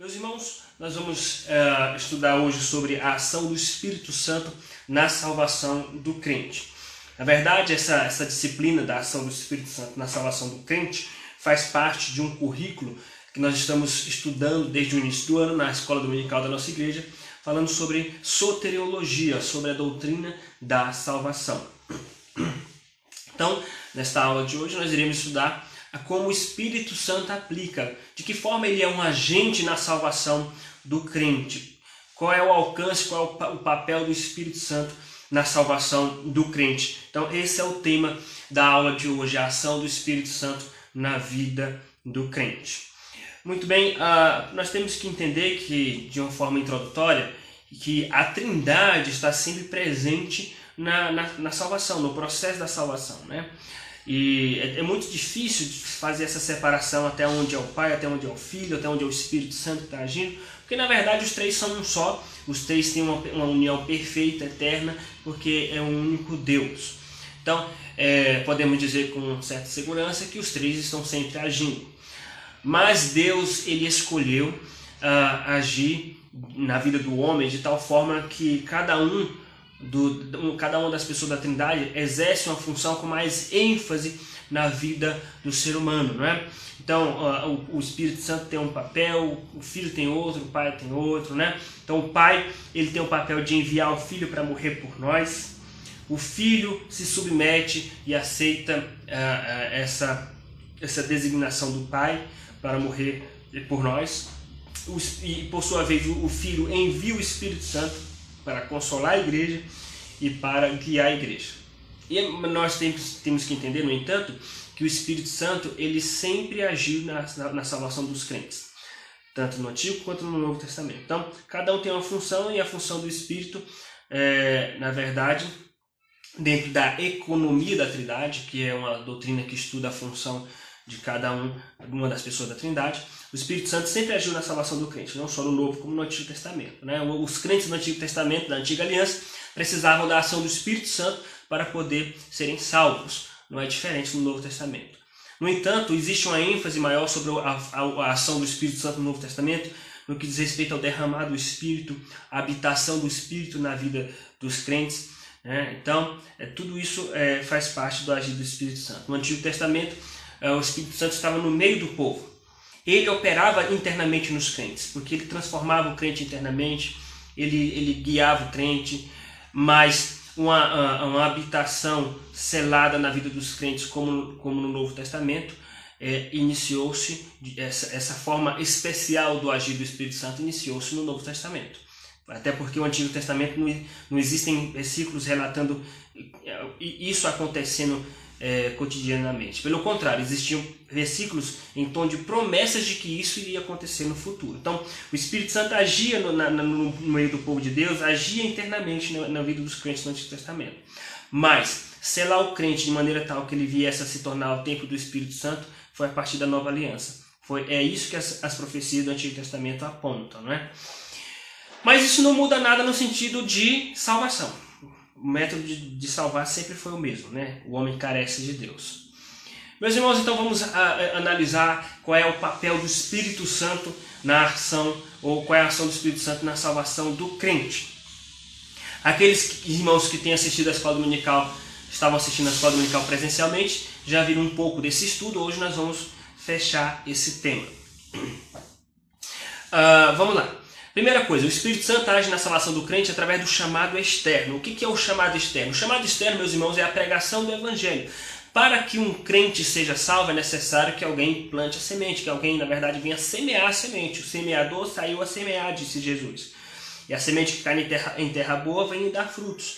Meus irmãos, nós vamos uh, estudar hoje sobre a ação do Espírito Santo na salvação do crente. Na verdade, essa, essa disciplina da ação do Espírito Santo na salvação do crente faz parte de um currículo que nós estamos estudando desde o início do ano na escola dominical da nossa igreja, falando sobre soteriologia, sobre a doutrina da salvação. Então, nesta aula de hoje, nós iremos estudar a como o Espírito Santo aplica, de que forma ele é um agente na salvação do crente, qual é o alcance, qual é o papel do Espírito Santo na salvação do crente. Então, esse é o tema da aula de hoje, a ação do Espírito Santo na vida do crente. Muito bem, uh, nós temos que entender que, de uma forma introdutória, que a Trindade está sempre presente na, na, na salvação, no processo da salvação. Né? E é, é, muito difícil fazer essa separação até onde é o Pai, até onde é o Filho, até onde é o Espírito Santo que está agindo, porque na verdade os três são um só, os três têm uma, uma união perfeita, eterna, porque é um único Deus. Então, é, podemos dizer com certa segurança que os três estão sempre agindo. Mas Deus ele escolheu uh, agir na vida do homem de tal forma que cada um do, cada uma das pessoas da Trindade exerce uma função com mais ênfase na vida do ser humano, não é? Então, o, Espírito Santo tem um papel, o Filho tem outro, o Pai tem outro, né? Então, o Pai ele tem o papel de enviar o Filho para morrer por nós. O Filho se submete e aceita uh, uh, essa essa designação do Pai para morrer por nós. E por sua vez, o Filho envia o Espírito Santo para consolar a igreja e para guiar a igreja. E nós temos, temos que entender, no entanto, que o Espírito Santo ele sempre agiu na, na, na salvação dos crentes, tanto no Antigo quanto no Novo Testamento. Então, cada um tem uma função e a função do Espírito, é, na verdade, dentro da economia da Trindade, que é uma doutrina que estuda a função de cada um, uma das pessoas da Trindade, o Espírito Santo sempre agiu na salvação do crente, não só no Novo como no Antigo Testamento. Né? Os crentes do Antigo Testamento, da Antiga Aliança, precisavam da ação do Espírito Santo para poder serem salvos. Não é diferente no Novo Testamento. No entanto, existe uma ênfase maior sobre a, a, a ação do Espírito Santo no Novo Testamento, no que diz respeito ao derramar do Espírito, a habitação do Espírito na vida dos crentes. Né? Então, é, tudo isso é, faz parte do agir do Espírito Santo. No Antigo Testamento, o Espírito Santo estava no meio do povo. Ele operava internamente nos crentes, porque ele transformava o crente internamente, ele, ele guiava o crente, mas uma, uma habitação selada na vida dos crentes, como, como no Novo Testamento, é, iniciou-se, essa, essa forma especial do agir do Espírito Santo iniciou-se no Novo Testamento. Até porque o Antigo Testamento não, não existem versículos relatando isso acontecendo é, cotidianamente. Pelo contrário, existiam versículos em tom de promessas de que isso iria acontecer no futuro. Então, o Espírito Santo agia no, na, no, meio do povo de Deus, agia internamente na, na, vida dos crentes no Antigo Testamento. Mas, selar o crente de maneira tal que ele viesse a se tornar o templo do Espírito Santo foi a partir da nova aliança. Foi, é isso que as, as profecias do Antigo Testamento apontam, não é? Mas isso não muda nada no sentido de salvação o método de, de, salvar sempre foi o mesmo, né? O homem carece de Deus. Meus irmãos, então vamos a, a, analisar qual é o papel do Espírito Santo na ação, ou qual é a ação do Espírito Santo na salvação do crente. Aqueles irmãos que têm assistido a escola dominical, estavam assistindo a escola dominical presencialmente, já viram um pouco desse estudo. Hoje nós vamos fechar esse tema. Uh, vamos lá. Primeira coisa, o Espírito Santo age na salvação do crente através do chamado externo. O que é o chamado externo? O chamado externo, meus irmãos, é a pregação do Evangelho. Para que um crente seja salvo, é necessário que alguém plante a semente, que alguém, na verdade, venha semear a semente. O semeador saiu a semear, disse Jesus. E a semente que cai em terra, em terra boa vem dar frutos.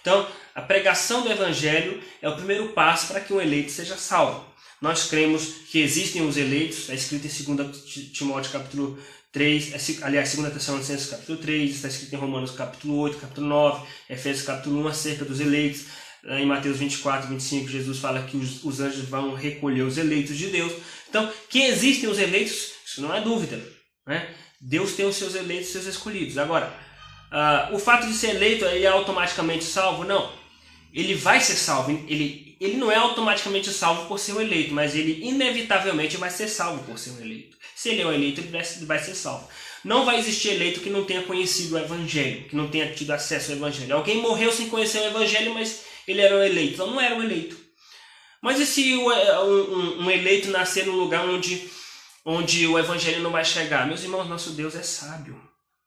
Então, a pregação do Evangelho é o primeiro passo para que um eleito seja salvo. Nós cremos que existem os eleitos, é escrito em 2 Timóteo capítulo 3, é aliás, 2 Tessalonicenses capítulo 3, está escrito em Romanos capítulo 8, capítulo 9, Efésios capítulo 1 acerca dos eleitos. Em Mateus 24, 25, Jesus fala que os, os anjos vão recolher os eleitos de Deus. Então, que existem os eleitos, isso não é dúvida. Né? Deus tem os seus eleitos, seus escolhidos. Agora, uh, o fato de ser eleito, ele é automaticamente salvo? Não. Ele vai ser salvo, ele ele, não é automaticamente salvo por ser um eleito, mas ele inevitavelmente vai ser salvo por ser um eleito. Se ele é um eleito, ele vai, ser salvo. Não vai existir eleito que não tenha conhecido o Evangelho, que não tenha tido acesso ao Evangelho. Alguém morreu sem conhecer o Evangelho, mas ele era um eleito. Então não era um eleito. Mas e se um, um, um eleito nascer num lugar onde, onde o Evangelho não vai chegar? Meus irmãos, nosso Deus é sábio.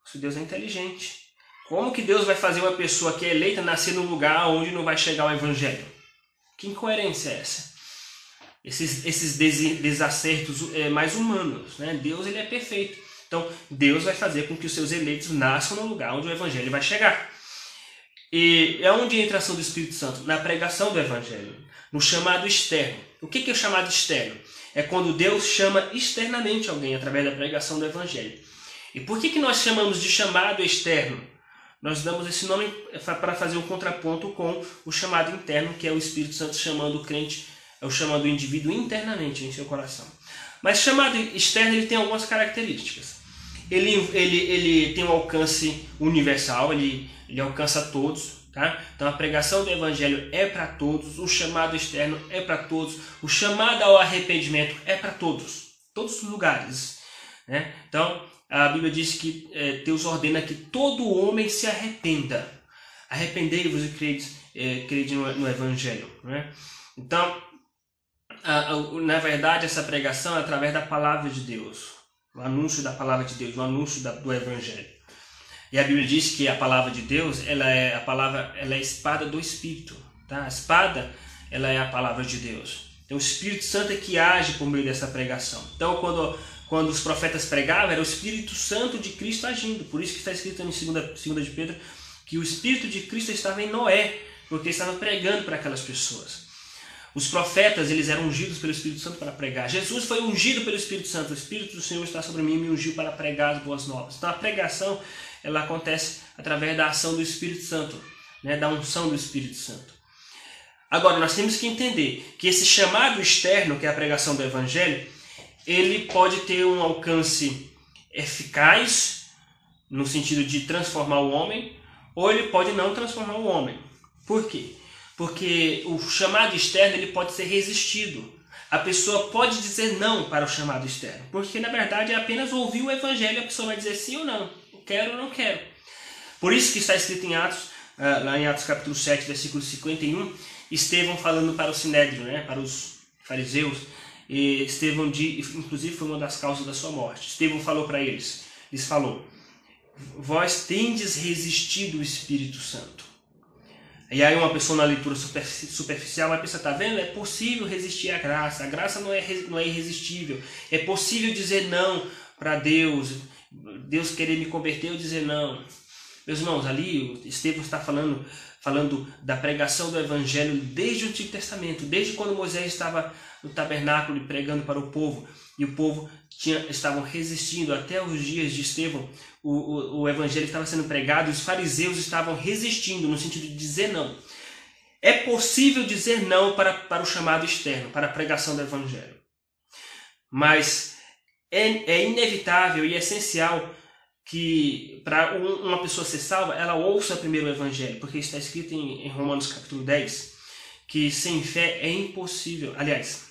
Nosso Deus é inteligente. Como que Deus vai fazer uma pessoa que é eleita nascer num lugar onde não vai chegar o Evangelho? Que incoerência é essa? Esses, esses desacertos é, mais humanos. Né? Deus ele é perfeito. Então, Deus vai fazer com que os seus eleitos nasçam no lugar onde o Evangelho vai chegar. E é onde entra a ação do Espírito Santo? Na pregação do Evangelho, no chamado externo. O que é o chamado externo? É quando Deus chama externamente alguém através da pregação do Evangelho. E por que, que nós chamamos de chamado externo? Nós damos esse nome para fazer um contraponto com o chamado interno, que é o Espírito Santo chamando o crente, é o chamando o indivíduo internamente em seu coração. Mas chamado externo ele tem algumas características ele, ele, ele tem um alcance universal, ele, ele alcança todos. Tá? Então a pregação do evangelho é para todos, o chamado externo é para todos, o chamado ao arrependimento é para todos, todos os lugares. Né? Então a Bíblia diz que é, Deus ordena que todo homem se arrependa. Arrependei-vos e crede, é, crede no, no evangelho. Né? Então, a, a, na verdade, essa pregação é através da palavra de Deus o anúncio da palavra de Deus, o anúncio da, do Evangelho. E a Bíblia diz que a palavra de Deus, ela é a palavra, ela é a espada do Espírito, tá? A espada, ela é a palavra de Deus. Então o Espírito Santo é que age por meio dessa pregação. Então quando quando os profetas pregavam, era o Espírito Santo de Cristo agindo. Por isso que está escrito em 2 de Pedro que o Espírito de Cristo estava em Noé, porque estava pregando para aquelas pessoas. Os profetas, eles eram ungidos pelo Espírito Santo para pregar. Jesus foi ungido pelo Espírito Santo. O Espírito do Senhor está sobre mim e me ungiu para pregar as boas novas. Então a pregação, ela acontece através da ação do Espírito Santo, né, da unção do Espírito Santo. Agora, nós temos que entender que esse chamado externo, que é a pregação do Evangelho, ele pode ter um alcance eficaz, no sentido de transformar o homem, ou ele pode não transformar o homem. Por quê? porque o chamado externo ele pode ser resistido. A pessoa pode dizer não para o chamado externo, porque na verdade é apenas ouvir o evangelho, a pessoa vai dizer sim ou não, quero ou não quero. Por isso que está escrito em Atos, ah, lá em Atos capítulo 7, versículo 51, Estevão falando para o Sinédrio, né, para os fariseus, e Estevão, de, inclusive, foi uma das causas da sua morte. Estevão falou para eles, lhes falou, vós tendes resistido o Espírito Santo. E aí uma pessoa na leitura superficial vai pensar, tá vendo? É possível resistir à graça. A graça não é, não é irresistível. É possível dizer não para Deus. Deus querer me converter ou dizer não. Meus irmãos, ali Estevão está falando, falando da pregação do Evangelho desde o Antigo Testamento, desde quando Moisés estava no tabernáculo pregando para o povo e o povo tinha, estavam resistindo até os dias de Estevão. O, o, o evangelho estava sendo pregado e os fariseus estavam resistindo, no sentido de dizer não. É possível dizer não para, para o chamado externo, para a pregação do evangelho. Mas é, é inevitável e essencial que para uma pessoa ser salva, ela ouça primeiro o evangelho, porque está escrito em, em Romanos capítulo 10 que sem fé é impossível. Aliás,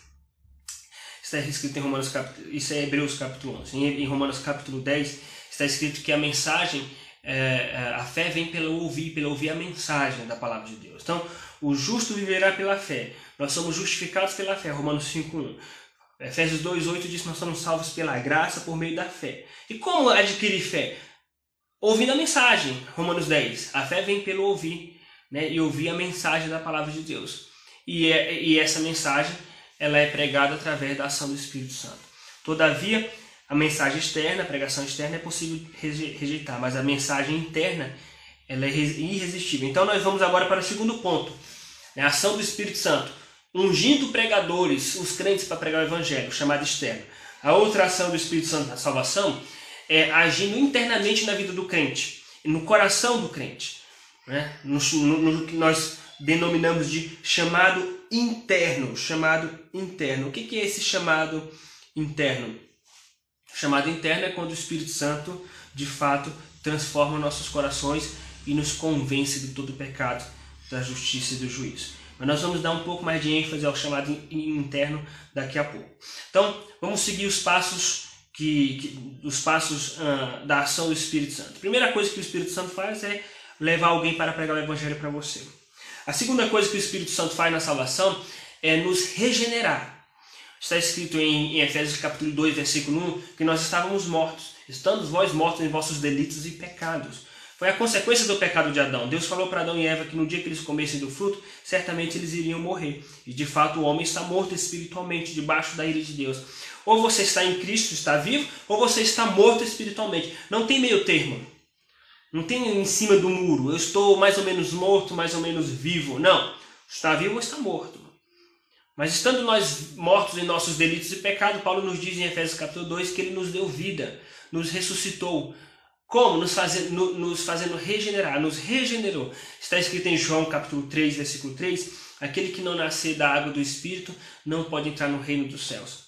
está escrito em Romanos capítulo, isso é Hebreus capítulo 11. Em, Romanos capítulo 10 está escrito que a mensagem, é, é, a fé vem pelo ouvir, pelo ouvir a mensagem da palavra de Deus. Então, o justo viverá pela fé. Nós somos justificados pela fé. Romanos 5:1. Efésios 2:8 diz que nós somos salvos pela graça por meio da fé. E como adquirir fé? Ouvindo a mensagem. Romanos 10. A fé vem pelo ouvir, né? E ouvir a mensagem da palavra de Deus. E, é, e essa mensagem ela é pregada através da ação do Espírito Santo. Todavia, a mensagem externa, a pregação externa é possível rejeitar, mas a mensagem interna ela é irresistível. Então nós vamos agora para o segundo ponto, né? a ação do Espírito Santo, ungindo pregadores, os crentes para pregar o evangelho, chamado externo. A outra ação do Espírito Santo na salvação é agindo internamente na vida do crente, no coração do crente, né? no, no, no que nós denominamos de chamado interno, chamado interno. O que é esse chamado interno? Chamado interno é quando o Espírito Santo, de fato, transforma nossos corações e nos convence de todo o pecado, da justiça e do juízo. Mas nós vamos dar um pouco mais de ênfase ao chamado interno daqui a pouco. Então, vamos seguir os passos que, que os passos uh, da ação do Espírito Santo. A primeira coisa que o Espírito Santo faz é levar alguém para pregar o Evangelho para você. A segunda coisa que o Espírito Santo faz na salvação é nos regenerar. Está escrito em, em Efésios capítulo 2, versículo 1, que nós estávamos mortos, estando vós mortos em vossos delitos e pecados. Foi a consequência do pecado de Adão. Deus falou para Adão e Eva que no dia que eles comessem do fruto, certamente eles iriam morrer. E de fato o homem está morto espiritualmente, debaixo da ira de Deus. Ou você está em Cristo, está vivo, ou você está morto espiritualmente. Não tem meio termo. Não tem em cima do muro. Eu estou mais ou menos morto, mais ou menos vivo. Não. Está vivo ou está morto. Mas estando nós mortos em nossos delitos e pecados, Paulo nos diz em Efésios capítulo 2 que ele nos deu vida, nos ressuscitou. Como? Nos nos fazendo regenerar, nos regenerou. Está escrito em João capítulo 3, versículo 3, aquele que não nascer da água do Espírito não pode entrar no reino dos céus.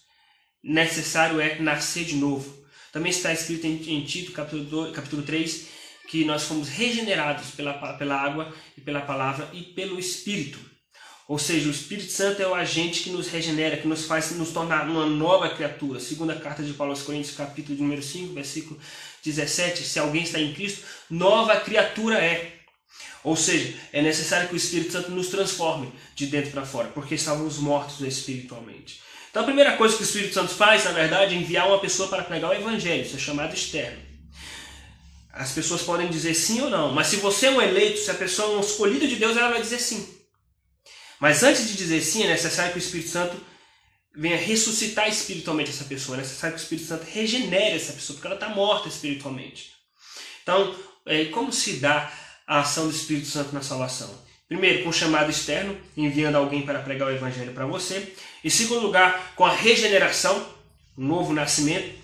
Necessário é nascer de novo. Também está escrito em, em Tito capítulo, 2, capítulo 3 que nós fomos regenerados pela, pela água e pela palavra e pelo Espírito. Ou seja, o Espírito Santo é o agente que nos regenera, que nos faz nos tornar uma nova criatura. Segunda carta de Paulo aos Coríntios, capítulo número 5, versículo 17. Se alguém está em Cristo, nova criatura é. Ou seja, é necessário que o Espírito Santo nos transforme de dentro para fora, porque estávamos mortos espiritualmente. Então a primeira coisa que o Espírito Santo faz, na verdade, é enviar uma pessoa para pregar o Evangelho. Isso é chamado externo. As pessoas podem dizer sim ou não, mas se você é um eleito, se a pessoa é um escolhido de Deus, ela vai dizer sim. Mas antes de dizer sim, é necessário que o Espírito Santo venha ressuscitar espiritualmente essa pessoa. É necessário que o Espírito Santo regenere essa pessoa, porque ela está morta espiritualmente. Então, é, como se dá a ação do Espírito Santo na salvação? Primeiro, com chamado externo, enviando alguém para pregar o Evangelho para você. Em segundo lugar, com a regeneração, um novo nascimento.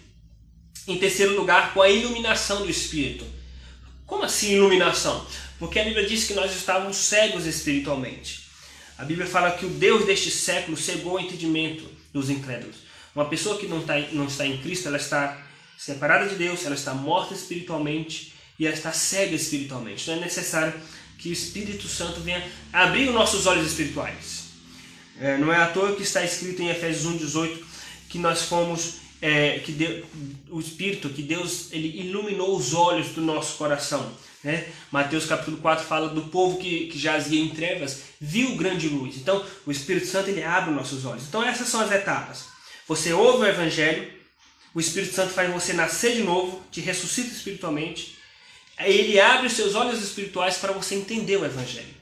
Em terceiro lugar, com a iluminação do Espírito. Como assim iluminação? Porque a Bíblia diz que nós estávamos cegos espiritualmente. A Bíblia fala que o Deus deste século cegou o entendimento dos incrédulos. Uma pessoa que não está, não está em Cristo, ela está separada de Deus, ela está morta espiritualmente e ela está cega espiritualmente. Então é necessário que o Espírito Santo venha abrir os nossos olhos espirituais. É, não é à toa que está escrito em Efésios 1,18 que nós fomos, é, que Deus, o Espírito, que Deus ele iluminou os olhos do nosso coração. Né? Mateus capítulo 4 fala do povo que, que jazia em trevas, viu grande luz. Então, o Espírito Santo ele abre os nossos olhos. Então, essas são as etapas. Você ouve o Evangelho, o Espírito Santo faz você nascer de novo, te ressuscita espiritualmente, ele abre os seus olhos espirituais para você entender o Evangelho.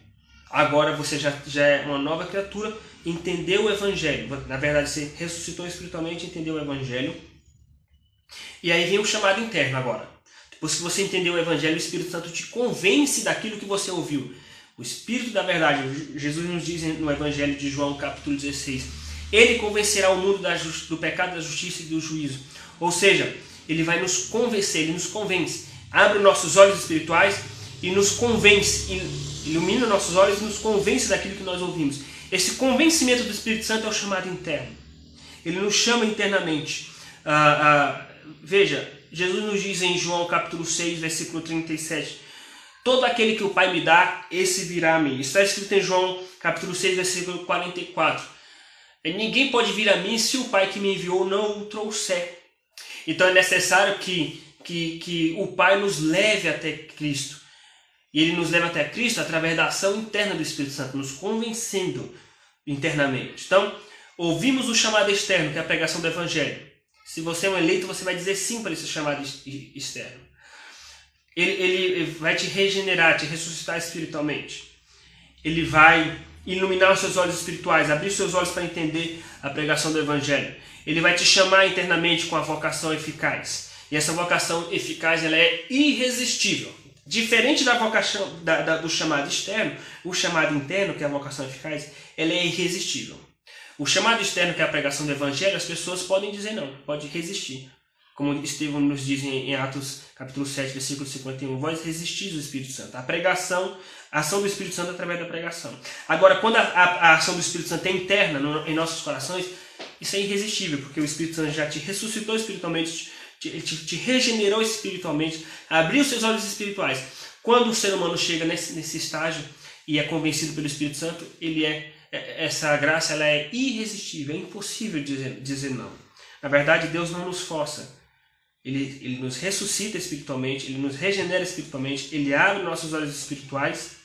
Agora você já, já é uma nova criatura, entendeu o Evangelho. Na verdade, você ressuscitou espiritualmente, entendeu o Evangelho. E aí vem o chamado interno agora. Que você entendeu o Evangelho, o Espírito Santo te convence daquilo que você ouviu. O Espírito da verdade, Jesus nos diz no Evangelho de João, capítulo 16, ele convencerá o mundo do pecado, da justiça e do juízo. Ou seja, ele vai nos convencer, ele nos convence. Abre nossos olhos espirituais e nos convence, ilumina nossos olhos e nos convence daquilo que nós ouvimos. Esse convencimento do Espírito Santo é o chamado interno. Ele nos chama internamente. Ah, ah, veja, Jesus nos diz em João capítulo 6, versículo 37, Todo aquele que o Pai me dá, esse virá a mim. Está escrito em João capítulo 6, versículo 44. Ninguém pode vir a mim se o Pai que me enviou não o trouxer. Então é necessário que, que, que o Pai nos leve até Cristo. E ele nos leva até Cristo através da ação interna do Espírito Santo, nos convencendo internamente. Então, ouvimos o chamado externo, que é a pregação do Evangelho. Se você é um eleito, você vai dizer sim para esse chamado externo. Ele, ele vai te regenerar, te ressuscitar espiritualmente. Ele vai iluminar os seus olhos espirituais, abrir os seus olhos para entender a pregação do Evangelho. Ele vai te chamar internamente com a vocação eficaz. E essa vocação eficaz ela é irresistível. Diferente da vocação da, da, do chamado externo, o chamado interno, que é a vocação eficaz, ela é irresistível. O chamado externo, que é a pregação do evangelho, as pessoas podem dizer não, pode resistir. Como Estevão nos diz em Atos capítulo 7, versículo 51, vós resistis o Espírito Santo. A pregação, a ação do Espírito Santo é através da pregação. Agora, quando a, a, a ação do Espírito Santo é interna no, em nossos corações, isso é irresistível, porque o Espírito Santo já te ressuscitou espiritualmente, te, te, te regenerou espiritualmente, abriu seus olhos espirituais. Quando o ser humano chega nesse, nesse estágio e é convencido pelo Espírito Santo, ele é, essa graça ela é irresistível, é impossível dizer, dizer não. Na verdade, Deus não nos força. Ele, ele nos ressuscita espiritualmente, ele nos regenera espiritualmente, ele abre nossos olhos espirituais,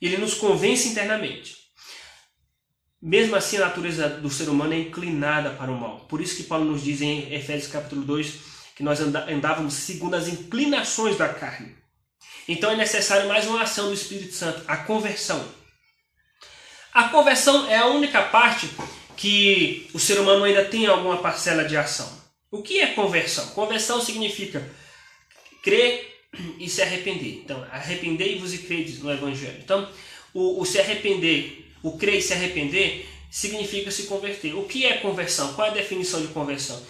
ele nos convence internamente. Mesmo assim, a natureza do ser humano é inclinada para o mal. Por isso que Paulo nos diz em Efésios capítulo 2 que nós andávamos segundo as inclinações da carne. Então é necessário mais uma ação do Espírito Santo, a conversão. A conversão é a única parte que o ser humano ainda tem alguma parcela de ação. O que é conversão? Conversão significa crer e se arrepender. Então, arrependei-vos e credes no Evangelho. Então, o, o, se arrepender, o crer e se arrepender, significa se converter. O que é conversão? Qual é a definição de conversão?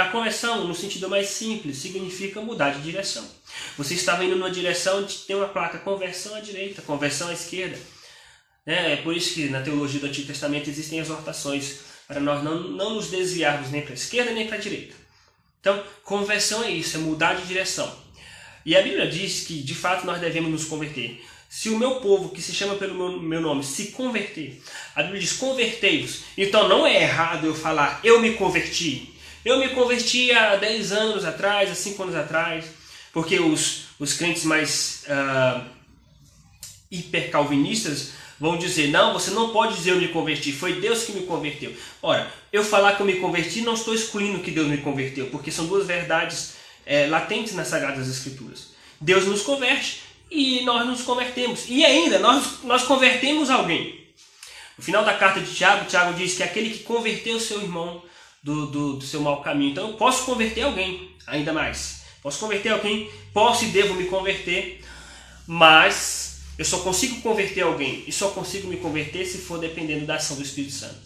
A conversão, no sentido mais simples, significa mudar de direção. Você estava indo numa direção, tem uma placa conversão à direita, conversão à esquerda. É, é por isso que na teologia do Antigo Testamento existem exortações para nós não, não nos desviarmos nem para a esquerda nem para a direita. Então, conversão é isso, é mudar de direção. E a Bíblia diz que, de fato, nós devemos nos converter. Se o meu povo, que se chama pelo meu, meu nome, se converter, a Bíblia diz: convertei-vos. Então não é errado eu falar, eu me converti. Eu me converti há 10 anos atrás, há 5 anos atrás, porque os, os crentes mais uh, hipercalvinistas vão dizer: não, você não pode dizer eu me converti, foi Deus que me converteu. Ora, eu falar que eu me converti, não estou excluindo que Deus me converteu, porque são duas verdades é, latentes nas Sagradas Escrituras. Deus nos converte e nós nos convertemos. E ainda, nós, nós convertemos alguém. No final da carta de Tiago, Tiago diz que aquele que converteu seu irmão do, do, do seu mau caminho. Então eu posso converter alguém, ainda mais. Posso converter alguém, posso e devo me converter, mas eu só consigo converter alguém e só consigo me converter se for dependendo da ação do Espírito Santo.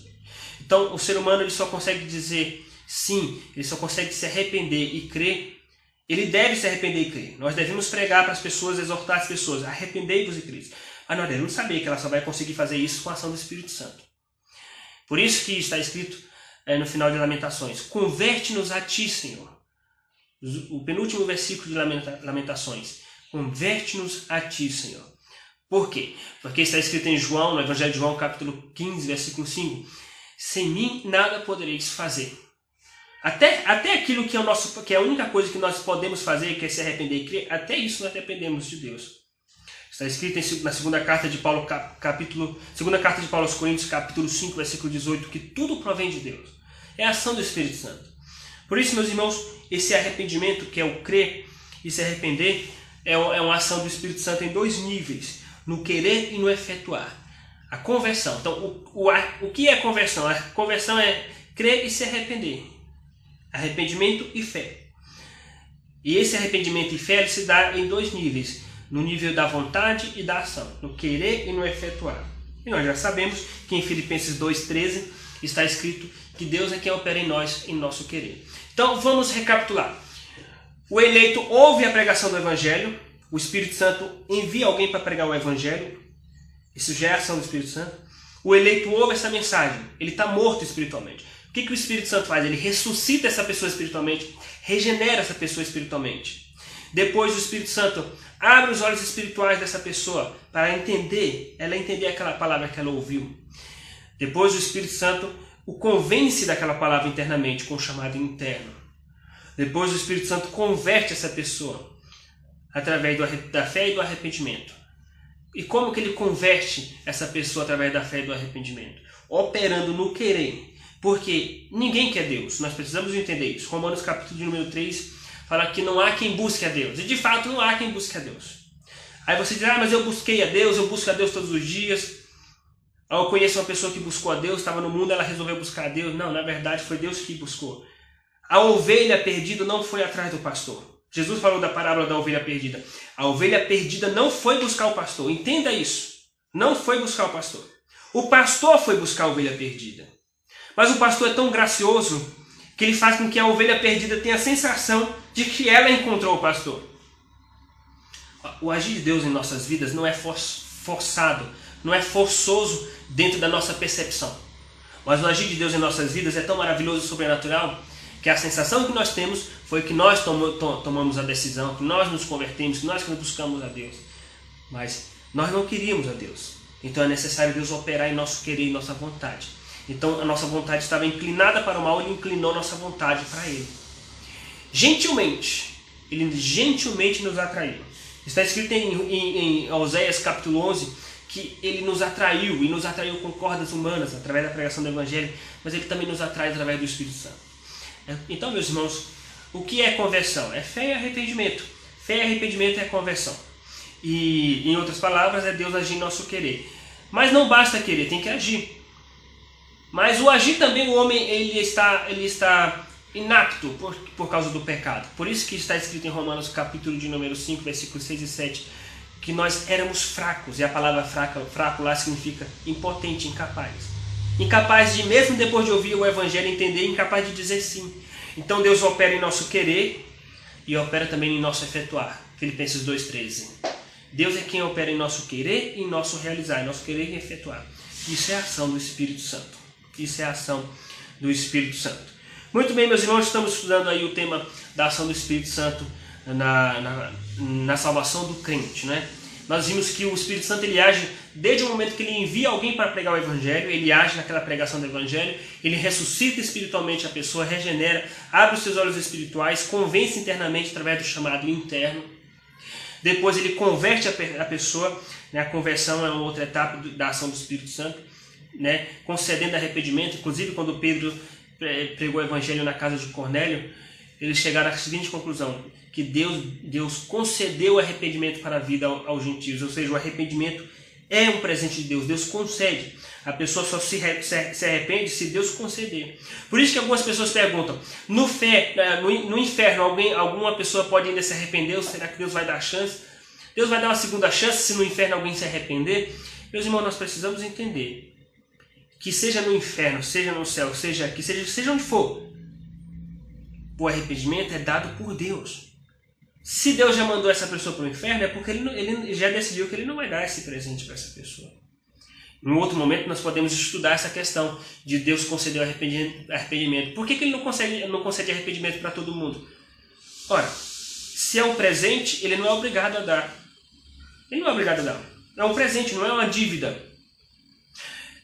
Então, o ser humano ele só consegue dizer sim, ele só consegue se arrepender e crer. Ele deve se arrepender e crer. Nós devemos pregar para as pessoas, exortar as pessoas, arrependei-vos e crer. Mas nós devemos saber que ela só vai conseguir fazer isso com a ação do Espírito Santo. Por isso que está escrito é, no final de Lamentações: Converte-nos a ti, Senhor. O penúltimo versículo de Lamentações: Converte-nos a ti, Senhor. Por quê? Porque está escrito em João, no Evangelho de João, capítulo 15, versículo 5: Sem mim nada podereis fazer. Até, até aquilo que é, o nosso, que é a única coisa que nós podemos fazer, que é se arrepender e crer, até isso nós dependemos de Deus. Está escrito em, na segunda carta de Paulo, capítulo, segunda carta de Paulo aos Coríntios, capítulo 5, versículo 18, que tudo provém de Deus. É a ação do Espírito Santo. Por isso, meus irmãos, esse arrependimento, que é o crer e se arrepender, é, é uma ação do Espírito Santo em dois níveis no querer e no efetuar. A conversão. Então, o, o, o que é conversão? A conversão é crer e se arrepender. Arrependimento e fé. E esse arrependimento e fé se dá em dois níveis: no nível da vontade e da ação, no querer e no efetuar. E nós já sabemos que em Filipenses 2,13 está escrito que Deus é quem opera em nós, em nosso querer. Então vamos recapitular. O eleito ouve a pregação do Evangelho, o Espírito Santo envia alguém para pregar o Evangelho. Isso já é ação do Espírito Santo. O eleito ouve essa mensagem. Ele está morto espiritualmente. O que, que o Espírito Santo faz? Ele ressuscita essa pessoa espiritualmente, regenera essa pessoa espiritualmente. Depois o Espírito Santo abre os olhos espirituais dessa pessoa para entender, ela entender aquela palavra que ela ouviu. Depois o Espírito Santo o convence daquela palavra internamente com o chamado interno. Depois o Espírito Santo converte essa pessoa através do, da fé e do arrependimento. E como que ele converte essa pessoa através da fé e do arrependimento? Operando no querer. Porque ninguém quer Deus. Nós precisamos entender isso. Romanos capítulo número 3 fala que não há quem busque a Deus. E de fato não há quem busque a Deus. Aí você diz, ah, mas eu busquei a Deus, eu busco a Deus todos os dias. Eu conheço uma pessoa que buscou a Deus, estava no mundo, ela resolveu buscar a Deus. Não, na verdade foi Deus que buscou. A ovelha perdida não foi atrás do pastor. Jesus falou da parábola da ovelha perdida. A ovelha perdida não foi buscar o pastor. Entenda isso. Não foi buscar o pastor. O pastor foi buscar a ovelha perdida. Mas o pastor é tão gracioso que ele faz com que a ovelha perdida tenha a sensação de que ela encontrou o pastor. O agir de Deus em nossas vidas não é forçado, não é forçoso dentro da nossa percepção. Mas o agir de Deus em nossas vidas é tão maravilhoso e sobrenatural que a sensação que nós temos foi que nós tomamos a decisão, que nós nos convertemos, que nós buscamos a Deus. Mas nós não queríamos a Deus. Então é necessário Deus operar em nosso querer e nossa vontade. Então a nossa vontade estava inclinada para o mal, ele inclinou nossa vontade para ele. Gentilmente, ele gentilmente nos atraiu. Está escrito em, em, em Oséias capítulo 11 que ele nos atraiu e nos atraiu com cordas humanas através da pregação do Evangelho, mas ele também nos atrai através do Espírito Santo. É, então, meus irmãos, o que é conversão? É fé e arrependimento. Fé e arrependimento é conversão. E, em outras palavras, é Deus agir em nosso querer. Mas não basta querer, tem que agir. Mas o agir também, o homem ele está, ele está inapto por, por causa do pecado. Por isso que está escrito em Romanos capítulo de número 5, versículos 6 e 7, que nós éramos fracos, e a palavra fraca, fraco lá significa impotente, incapaz. Incapaz de, mesmo depois de ouvir o Evangelho, entender, incapaz de dizer sim. Então Deus opera em nosso querer e opera também em nosso efetuar. Filipenses 2,13. Deus é quem opera em nosso querer e em nosso realizar, em nosso querer e efetuar. Isso é a ação do Espírito Santo. Isso é a ação do Espírito Santo. Muito bem, meus irmãos, estamos estudando aí o tema da ação do Espírito Santo na, na, na salvação do crente, né? Nós vimos que o Espírito Santo ele age desde o momento que ele envia alguém para pregar o Evangelho, ele age naquela pregação do Evangelho, ele ressuscita espiritualmente a pessoa, regenera, abre os seus olhos espirituais, convence internamente através do chamado interno. Depois ele converte a, pessoa, né? a conversão é uma outra etapa da ação do Espírito Santo, né? concedendo arrependimento. Inclusive, quando Pedro pregou o evangelho na casa de Cornélio, eles chegaram à seguinte conclusão: que Deus, Deus concedeu arrependimento para a vida aos gentios, ou seja, o arrependimento é um presente de Deus, Deus concede. A pessoa só se, se arrepende se Deus conceder. Por isso que algumas pessoas perguntam: no, fé, eh, no, no inferno, alguém, alguma pessoa pode ainda se arrepender? Ou será que Deus vai dar chance? Deus vai dar uma segunda chance se no inferno alguém se arrepender? Meus irmãos, nós precisamos entender que seja no inferno, seja no céu, seja que seja, seja onde for, o arrependimento é dado por Deus. Se Deus já mandou essa pessoa para o inferno, é porque ele, ele já decidiu que ele não vai dar esse presente para essa pessoa. Em outro momento, nós podemos estudar essa questão de Deus conceder arrependimento. Por que, que ele não concede, não concede arrependimento para todo mundo? Ora, se é um presente, ele não é obrigado a dar. Ele não é obrigado a dar. É um presente, não é uma dívida.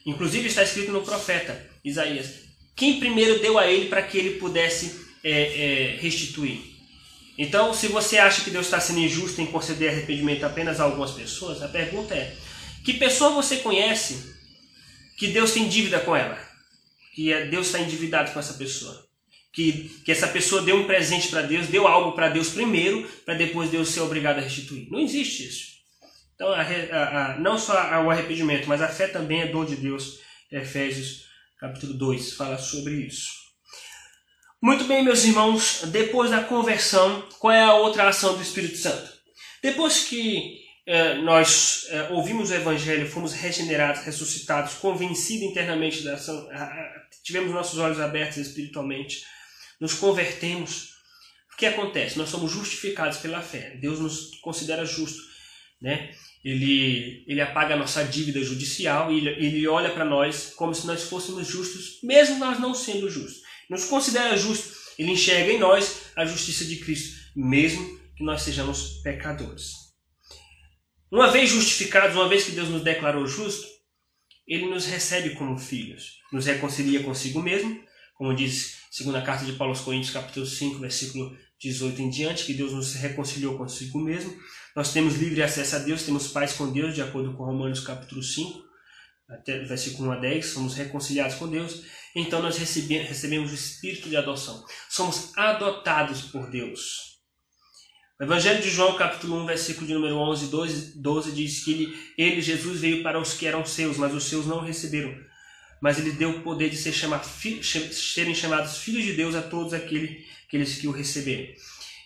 Inclusive está escrito no profeta Isaías: quem primeiro deu a ele para que ele pudesse é, é, restituir. Então, se você acha que Deus está sendo injusto em conceder arrependimento apenas a algumas pessoas, a pergunta é: que pessoa você conhece que Deus tem dívida com ela? Que é, Deus está endividado com essa pessoa? Que, que essa pessoa deu um presente para Deus, deu algo para Deus primeiro, para depois Deus ser obrigado a restituir. Não existe isso. Então, a, a, a, não só o arrependimento, mas a fé também é dom de Deus. Efésios capítulo 2 fala sobre isso. Muito bem, meus irmãos, depois da conversão, qual é a outra ação do Espírito Santo? Depois que eh, nós eh, ouvimos o Evangelho, fomos regenerados, ressuscitados, convencidos internamente da ação, tivemos nossos olhos abertos espiritualmente, nos convertemos, o que acontece? Nós somos justificados pela fé. Deus nos considera justo, né? ele, ele apaga a nossa dívida judicial e ele, ele olha para nós como se nós fôssemos justos, mesmo nós não sendo justos. Nos considera justo, ele enxerga em nós a justiça de Cristo, mesmo que nós sejamos pecadores. Uma vez justificados, uma vez que Deus nos declarou justo, ele nos recebe como filhos, nos reconcilia consigo mesmo, como diz segunda carta de Paulo aos Coríntios, capítulo 5, versículo 18 em diante, que Deus nos reconciliou consigo mesmo. Nós temos livre acesso a Deus, temos paz com Deus, de acordo com Romanos capítulo 5, até versículo 1 a 10, somos reconciliados com Deus. Então nós recebemos o espírito de adoção. Somos adotados por Deus. O Evangelho de João, capítulo 1, versículo de número 11 12, 12 diz que ele, ele, Jesus, veio para os que eram seus, mas os seus não receberam mas ele deu o poder de ser chamar, serem chamados filhos de Deus a todos aqueles, aqueles que o receberem.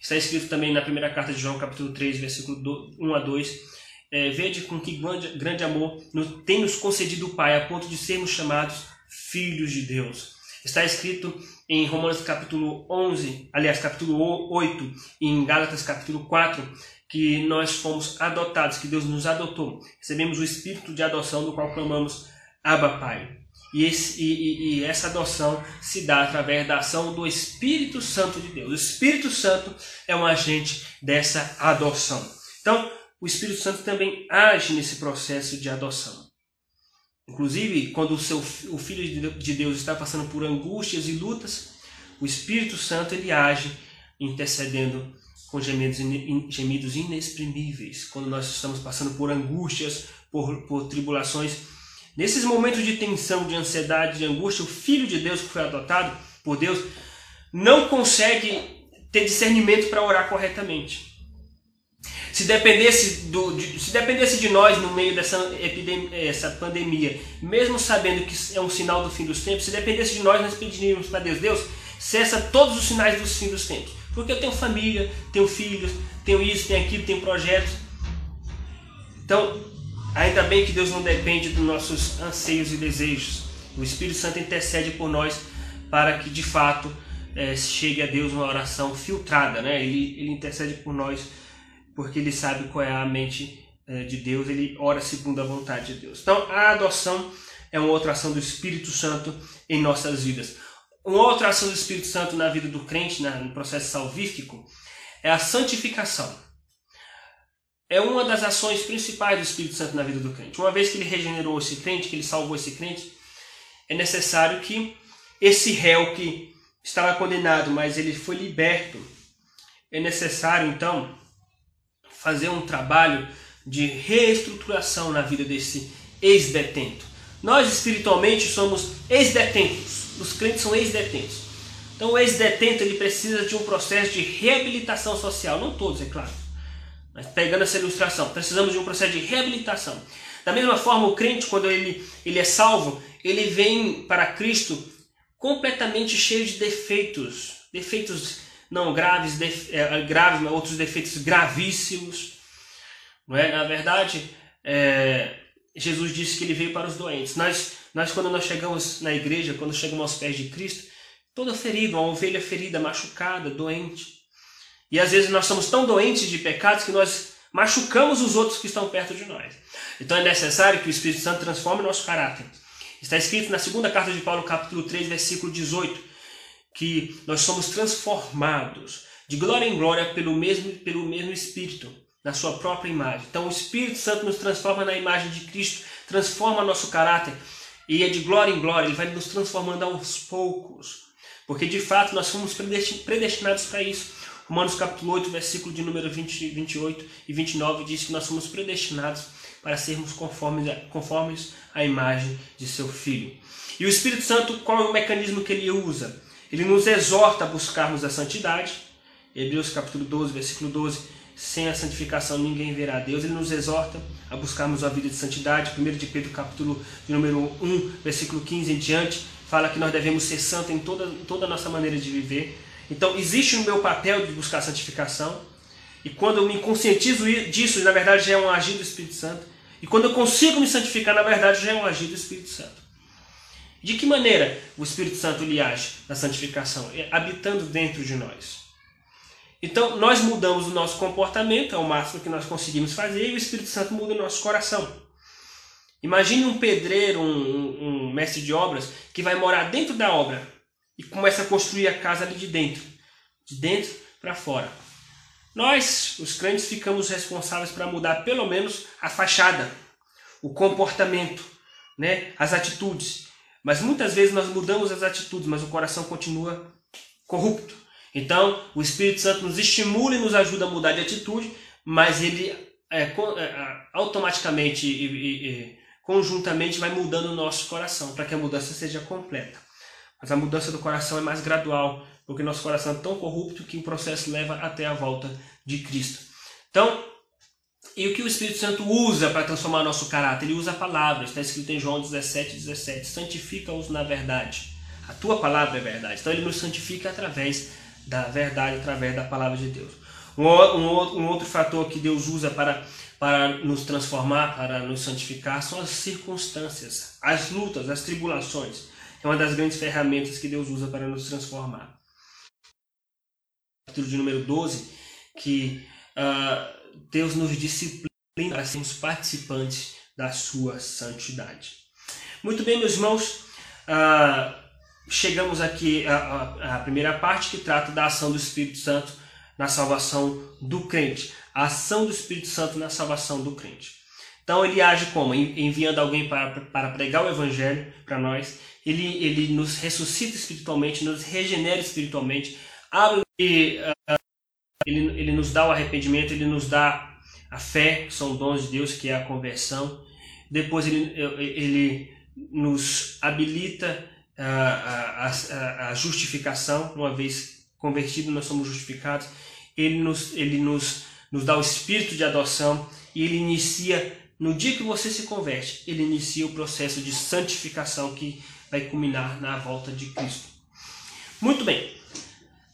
Está escrito também na primeira carta de João, capítulo 3, versículo 1 a 2. É, Vede com que grande, grande amor tem nos concedido o Pai, a ponto de sermos chamados filhos de Deus. Está escrito em Romanos capítulo 11, aliás, capítulo 8, e em Gálatas capítulo 4, que nós fomos adotados, que Deus nos adotou. Recebemos o espírito de adoção do qual clamamos Abba Pai. E, esse, e, e, essa adoção se dá através da ação do Espírito Santo de Deus. O Espírito Santo é um agente dessa adoção. Então, o Espírito Santo também age nesse processo de adoção. Inclusive, quando o, seu, o Filho de Deus está passando por angústias e lutas, o Espírito Santo ele age intercedendo com gemidos, gemidos inexprimíveis. Quando nós estamos passando por angústias, por, por tribulações, nesses momentos de tensão, de ansiedade, de angústia, o Filho de Deus que foi adotado por Deus não consegue ter discernimento para orar corretamente. Se dependesse, do, de, se dependesse de nós no meio dessa essa pandemia, mesmo sabendo que é um sinal do fim dos tempos, se dependesse de nós, nós pediríamos para Deus, Deus, cessa todos os sinais dos fim dos tempos. Porque eu tenho família, tenho filhos, tenho isso, tenho aquilo, tenho projetos. Então, ainda bem que Deus não depende dos nossos anseios e desejos. O Espírito Santo intercede por nós para que de fato é, chegue a Deus uma oração filtrada, né? Ele, ele intercede por nós porque ele sabe qual é a mente é, de Deus, ele ora segundo a vontade de Deus. Então, a adoção é uma outra ação do Espírito Santo em nossas vidas. Uma outra ação do Espírito Santo na vida do crente, no processo salvífico, é a santificação. É uma das ações principais do Espírito Santo na vida do crente. Uma vez que ele regenerou esse crente, que ele salvou esse crente, é necessário que esse réu que estava condenado, mas ele foi liberto, é necessário então fazer um trabalho de reestruturação na vida desse ex-detento. Nós espiritualmente somos ex-detentos, os crentes são ex-detentos. Então o ex-detento ele precisa de um processo de reabilitação social, não todos, é claro. Mas pegando essa ilustração, precisamos de um processo de reabilitação. Da mesma forma, o crente, quando ele, ele é salvo, ele vem para Cristo completamente cheio de defeitos, defeitos não graves, def, é, graves, mas outros defeitos gravíssimos. Não é? Na verdade, é, Jesus disse que ele veio para os doentes. Nós, nós, quando nós chegamos na igreja, quando chegamos aos pés de Cristo, toda ferida, uma ovelha ferida, machucada, doente. E às vezes nós somos tão doentes de pecados que nós machucamos os outros que estão perto de nós. Então é necessário que o Espírito Santo transforme nosso caráter. Está escrito na segunda carta de Paulo, capítulo 3, versículo 18 que nós somos transformados de glória em glória pelo mesmo, pelo mesmo Espírito, na sua própria imagem. Então o Espírito Santo nos transforma na imagem de Cristo, transforma nosso caráter e é de glória em glória, ele vai nos transformando aos poucos. Porque de fato nós fomos predestinados para isso. Romanos capítulo 8, versículo de número 20, 28 e 29 diz que nós somos predestinados para sermos conformes, conformes à imagem de seu Filho. E o Espírito Santo, qual é o mecanismo que ele usa? Ele nos exorta a buscarmos a santidade. Hebreus capítulo 12, versículo 12. Sem a santificação ninguém verá a Deus. Ele nos exorta a buscarmos a vida de santidade. 1 de Pedro capítulo de número 1, versículo 15 em diante, fala que nós devemos ser santos em toda, toda a nossa maneira de viver. Então, existe no meu papel de buscar a santificação. E quando eu me conscientizo disso, na verdade já é um agir do Espírito Santo. E quando eu consigo me santificar, na verdade já é um agir do Espírito Santo. De que maneira o Espírito Santo lhe age na santificação? É habitando dentro de nós. Então, nós mudamos o nosso comportamento, é o máximo que nós conseguimos fazer, e o Espírito Santo muda o nosso coração. Imagine um pedreiro, um, um mestre de obras, que vai morar dentro da obra e começa a construir a casa ali de dentro, de dentro para fora. Nós, os crentes, ficamos responsáveis para mudar pelo menos a fachada, o comportamento, né, as atitudes. Mas muitas vezes nós mudamos as atitudes, mas o coração continua corrupto. Então, o Espírito Santo nos estimula e nos ajuda a mudar de atitude, mas ele é, é, automaticamente e, e, e conjuntamente vai mudando o nosso coração, para que a mudança seja completa. Mas a mudança do coração é mais gradual, porque nosso coração é tão corrupto que o processo leva até a volta de Cristo. Então, e o que o Espírito Santo usa para transformar nosso caráter? Ele usa a palavra, está escrito em João 17, 17. Santifica-os na verdade. A tua palavra é verdade. Então ele nos santifica através da verdade, através da palavra de Deus. Um, um, um outro fator que Deus usa para, para nos transformar, para nos santificar, são as circunstâncias, as lutas, as tribulações. É uma das grandes ferramentas que Deus usa para nos transformar. Capítulo de número 12, que. Uh, Deus nos disciplina para sermos participantes da sua santidade. Muito bem, meus irmãos, uh, chegamos aqui à, à, primeira parte que trata da ação do Espírito Santo na salvação do crente. A ação do Espírito Santo na salvação do crente. Então ele age como? Enviando alguém para, para pregar o evangelho para nós. Ele, ele nos ressuscita espiritualmente, nos regenera espiritualmente, abre, uh, ele, ele nos dá o arrependimento, ele nos dá a fé, que são dons de Deus, que é a conversão. Depois ele, ele nos habilita a, a, a justificação, uma vez convertido nós somos justificados. Ele nos, ele nos, nos dá o espírito de adoção e ele inicia, no dia que você se converte, ele inicia o processo de santificação que vai culminar na volta de Cristo. Muito bem.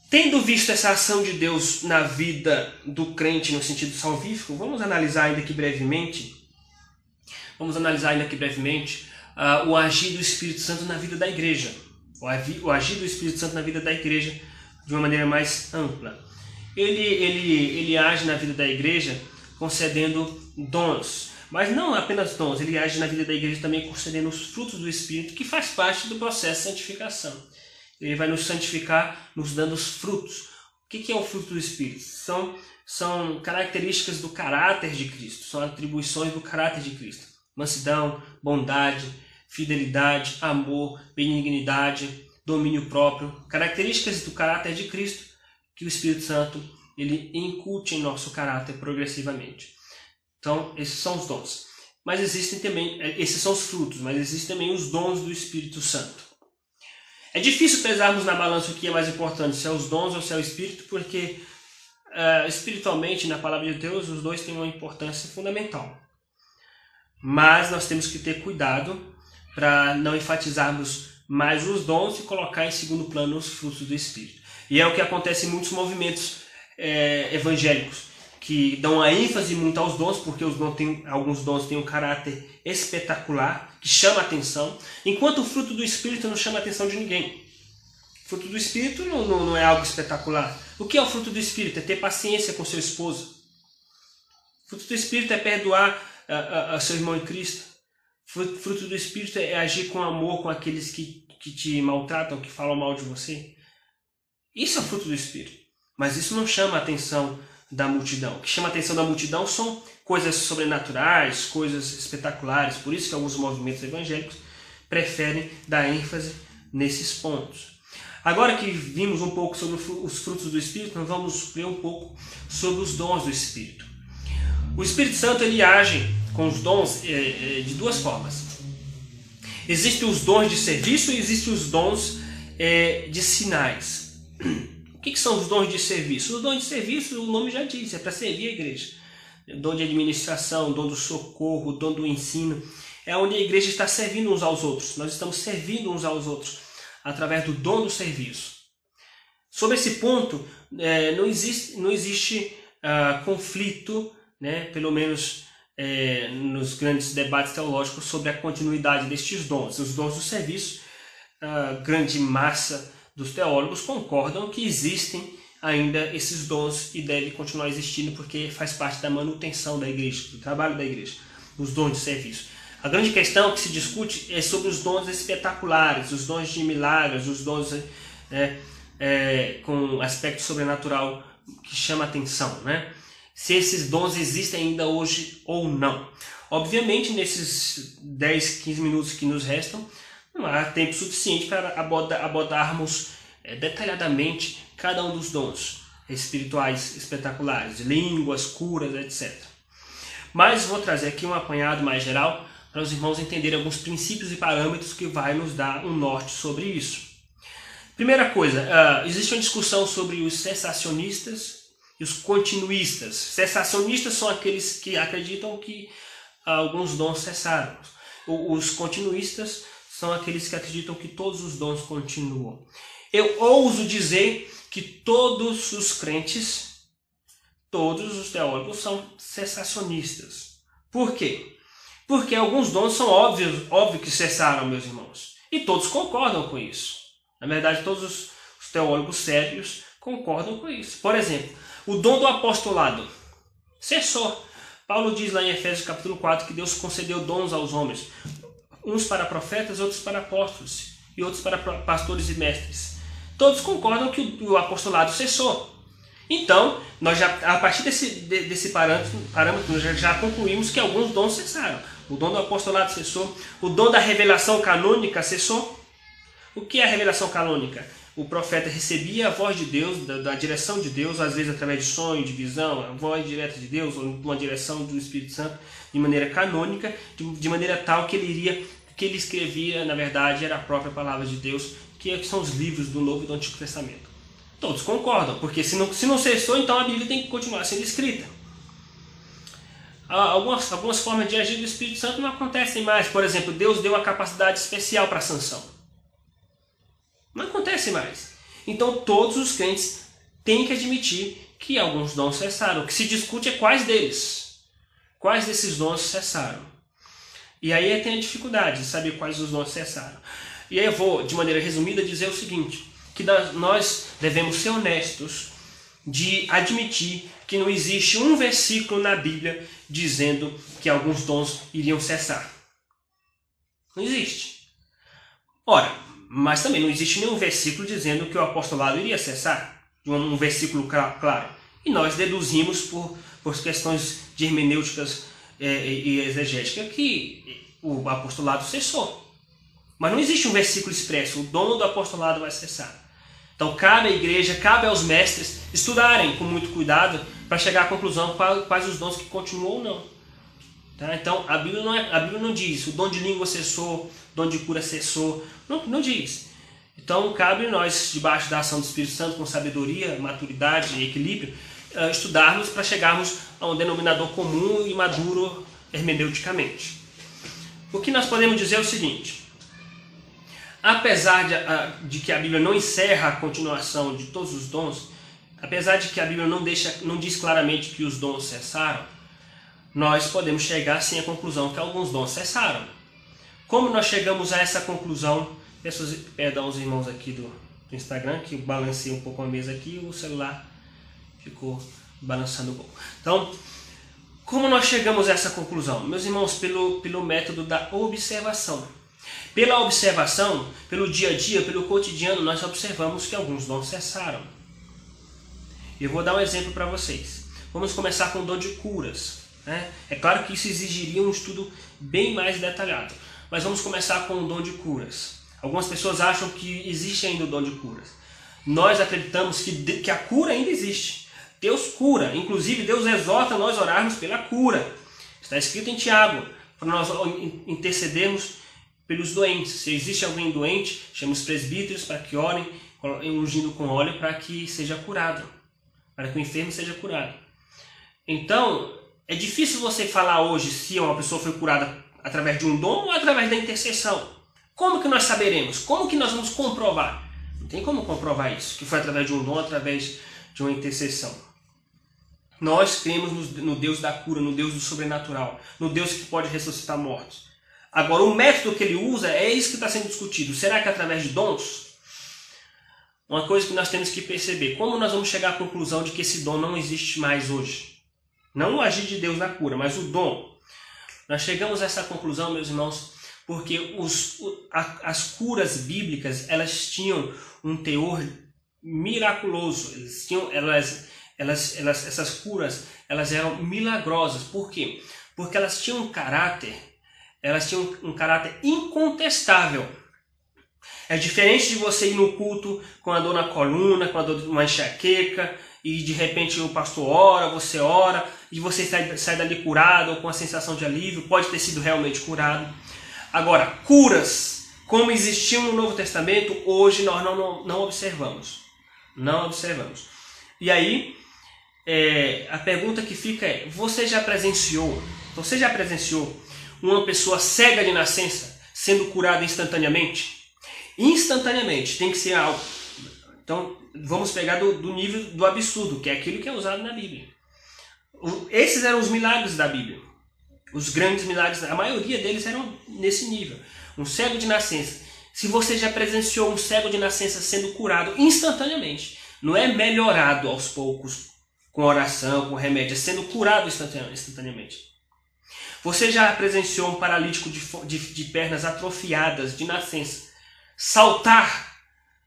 Tendo visto essa ação de Deus na vida do crente no sentido salvífico, vamos analisar ainda aqui brevemente. Vamos analisar ainda aqui brevemente uh, o agir do Espírito Santo na vida da igreja. O, agir do Espírito Santo na vida da igreja de uma maneira mais ampla. Ele, ele, ele age na vida da igreja concedendo dons. Mas não apenas dons, ele age na vida da igreja também concedendo os frutos do Espírito, que faz parte do processo de santificação. Ele vai nos santificar, nos dando os frutos. O que é o fruto do Espírito? São, são características do caráter de Cristo, são atribuições do caráter de Cristo. Mansidão, bondade, fidelidade, amor, benignidade, domínio próprio, características do caráter de Cristo que o Espírito Santo ele incute em nosso caráter progressivamente. Então, esses são os dons. Mas existem também, esses são os frutos, mas existem também os dons do Espírito Santo. É difícil pesarmos na balança o que é mais importante, se é os dons ou se é o Espírito, porque uh, espiritualmente, na palavra de Deus, os dois têm uma importância fundamental. Mas nós temos que ter cuidado para não enfatizarmos mais os dons e colocar em segundo plano os frutos do Espírito. E é o que acontece em muitos movimentos é, evangélicos que dão a ênfase muito aos dons, porque os dons têm, alguns dons têm um caráter espetacular, que chama a atenção, enquanto o fruto do Espírito não chama a atenção de ninguém. O fruto do Espírito não, não, não é algo espetacular. O que é o fruto do Espírito? É ter paciência com seu esposo. O fruto do Espírito é perdoar a, a, a seu irmão em Cristo. O fruto do Espírito é agir com amor com aqueles que, que te maltratam, que falam mal de você. Isso é o fruto do Espírito. Mas isso não chama a atenção da multidão. O que chama a atenção da multidão são coisas sobrenaturais, coisas espetaculares. Por isso que alguns movimentos evangélicos preferem dar ênfase nesses pontos. Agora que vimos um pouco sobre os frutos do Espírito, nós vamos ver um pouco sobre os dons do Espírito. O Espírito Santo ele age com os dons é, é, de duas formas. Existem os dons de serviço e existem os dons é, de sinais. Que, que, são os dons de serviço? Os dons de serviço, o nome já diz, é para servir a igreja. Dom de administração, dom do socorro, dom do ensino. É onde a igreja está servindo uns aos outros. Nós estamos servindo uns aos outros através do dom do serviço. Sobre esse ponto, é, não existe, não existe uh, conflito, né, pelo menos é, nos grandes debates teológicos, sobre a continuidade destes dons. Os dons do serviço, a grande massa dos teólogos concordam que existem ainda esses dons e devem continuar existindo porque faz parte da manutenção da igreja, do trabalho da igreja, os dons de serviço. A grande questão que se discute é sobre os dons espetaculares, os dons de milagres, os dons é, é, com aspecto sobrenatural que chama atenção, né? Se esses dons existem ainda hoje ou não. Obviamente, nesses 10, 15 minutos que nos restam, não há tempo suficiente para abordarmos é, detalhadamente cada um dos dons espirituais espetaculares, línguas, curas, etc. Mas vou trazer aqui um apanhado mais geral para os irmãos entenderem alguns princípios e parâmetros que vai nos dar um norte sobre isso. Primeira coisa, uh, existe uma discussão sobre os cessacionistas e os continuistas. Cessacionistas são aqueles que acreditam que alguns dons cessaram. Os continuistas são aqueles que acreditam que todos os dons continuam. Eu ouso dizer que todos os crentes, todos os teólogos são cessacionistas. Por quê? Porque alguns dons são óbvios, óbvio que cessaram, meus irmãos. E todos concordam com isso. Na verdade, todos os, os teólogos sérios concordam com isso. Por exemplo, o dom do apostolado cessou. Paulo diz lá em Efésios capítulo 4 que Deus concedeu dons aos homens uns para profetas, outros para apóstolos e outros para pastores e mestres. Todos concordam que o apostolado cessou. Então, nós já, a partir desse, desse parâmetro, nós já, já concluímos que alguns dons cessaram. O dom do apostolado cessou, o dom da revelação canônica cessou. O que é a revelação canônica? O profeta recebia a voz de Deus, da, da, direção de Deus, às vezes através de sonho, de visão, a voz direta de Deus, ou uma direção do Espírito Santo, de maneira canônica, de, de maneira tal que ele iria, que ele escrevia, na verdade, era a própria palavra de Deus, que são os livros do Novo e do Antigo Testamento. Todos concordam, porque se não, se não cessou, então a Bíblia tem que continuar sendo escrita. Algumas, algumas formas de agir do Espírito Santo não acontecem mais. Por exemplo, Deus deu a capacidade especial para a sanção. Não acontece mais. Então todos os crentes têm que admitir que alguns dons cessaram. O que se discute é quais deles. Quais desses dons cessaram. E aí tem a dificuldade de saber quais os dons cessaram. E aí eu vou, de maneira resumida, dizer o seguinte: que nós devemos ser honestos de admitir que não existe um versículo na Bíblia dizendo que alguns dons iriam cessar. Não existe. Ora, mas também não existe nenhum versículo dizendo que o apostolado iria cessar. Um versículo claro. E nós deduzimos por, por questões de hermenêuticas e exegética que o apostolado cessou. Mas não existe um versículo expresso, o dono do apostolado vai cessar. Então cabe à igreja, cabe aos mestres estudarem com muito cuidado para chegar à conclusão quais os dons que continuam ou não. Tá? Então a Bíblia, não é, a Bíblia não diz o dom de língua cessou, o dom de cura cessou, não, não diz. Então cabe nós, debaixo da ação do Espírito Santo, com sabedoria, maturidade e equilíbrio, estudarmos para chegarmos a um denominador comum e maduro hermeneuticamente. O que nós podemos dizer é o seguinte: apesar de, de, que a Bíblia não encerra a continuação de todos os dons, apesar de que a Bíblia não, deixa, não diz claramente que os dons cessaram, nós podemos chegar sim à conclusão que alguns dons cessaram. Como nós chegamos a essa conclusão? Peço perdão aos irmãos aqui do, do Instagram, que balancei um pouco a mesa aqui o celular ficou balançando um pouco. Então, como nós chegamos a essa conclusão? Meus irmãos, pelo, pelo método da observação. Pela observação, pelo dia a dia, pelo cotidiano, nós observamos que alguns dons cessaram. Eu vou dar um exemplo para vocês. Vamos começar com o dom de curas. Né? É claro que isso exigiria um estudo bem mais detalhado, mas vamos começar com o dom de curas. Algumas pessoas acham que existe ainda o dom de curas. Nós acreditamos que, que a cura ainda existe. Deus cura, inclusive Deus exorta nós orarmos pela cura. Está escrito em Tiago, para nós intercedermos pelos doentes. Se existe alguém doente, chama os presbíteros para que orem, ungindo com óleo para que seja curado, para que o enfermo seja curado. Então, é difícil você falar hoje se uma pessoa foi curada através de um dom ou através da intercessão. Como que nós saberemos? Como que nós vamos comprovar? Não tem como comprovar isso, que foi através de um dom, através de uma intercessão. Nós cremos no Deus da cura, no Deus do sobrenatural, no Deus que pode ressuscitar mortos. Agora, o método que ele usa é isso que está sendo discutido. Será que é através de dons? Uma coisa que nós temos que perceber: como nós vamos chegar à conclusão de que esse dom não existe mais hoje? Não o agir de Deus na cura, mas o dom. Nós chegamos a essa conclusão, meus irmãos, porque os, as curas bíblicas elas tinham um teor miraculoso. Eles tinham, elas, elas, elas, essas curas elas eram milagrosas. Por quê? Porque elas tinham um caráter elas tinham um caráter incontestável. É diferente de você ir no culto com a dor na coluna, com a dor de uma enxaqueca, e de repente o pastor ora, você ora, e você sai, sai dali curado ou com a sensação de alívio, pode ter sido realmente curado. Agora, curas, como existiam no Novo Testamento, hoje nós não, não, não observamos. Não observamos. E aí, é, a pergunta que fica é: você já presenciou? Você já presenciou uma pessoa cega de nascença sendo curada instantaneamente? Instantaneamente, tem que ser algo. Então, vamos pegar do, do nível do absurdo, que é aquilo que é usado na Bíblia. Esses eram os milagres da Bíblia. Os grandes milagres, a maioria deles eram nesse nível. Um cego de nascença. Se você já presenciou um cego de nascença sendo curado instantaneamente, não é melhorado aos poucos com oração, com remédio, é sendo curado instantaneamente. Você já presenciou um paralítico de, de, de pernas atrofiadas de nascença saltar,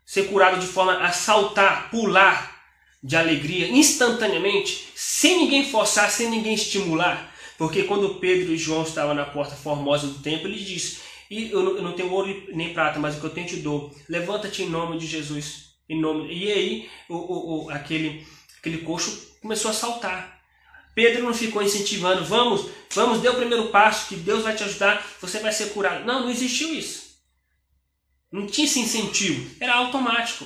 ser curado de forma a saltar, pular de alegria instantaneamente, sem ninguém forçar, sem ninguém estimular. Porque quando Pedro e João estavam na porta formosa do templo, ele disse: e eu não tenho ouro nem prata, mas o que eu tenho te dou. Levanta-te em nome de Jesus. Em nome. E aí o, o, o, aquele, aquele coxo começou a saltar. Pedro não ficou incentivando, vamos, vamos, dê o primeiro passo, que Deus vai te ajudar, você vai ser curado. Não, não existiu isso. Não tinha esse incentivo, era automático.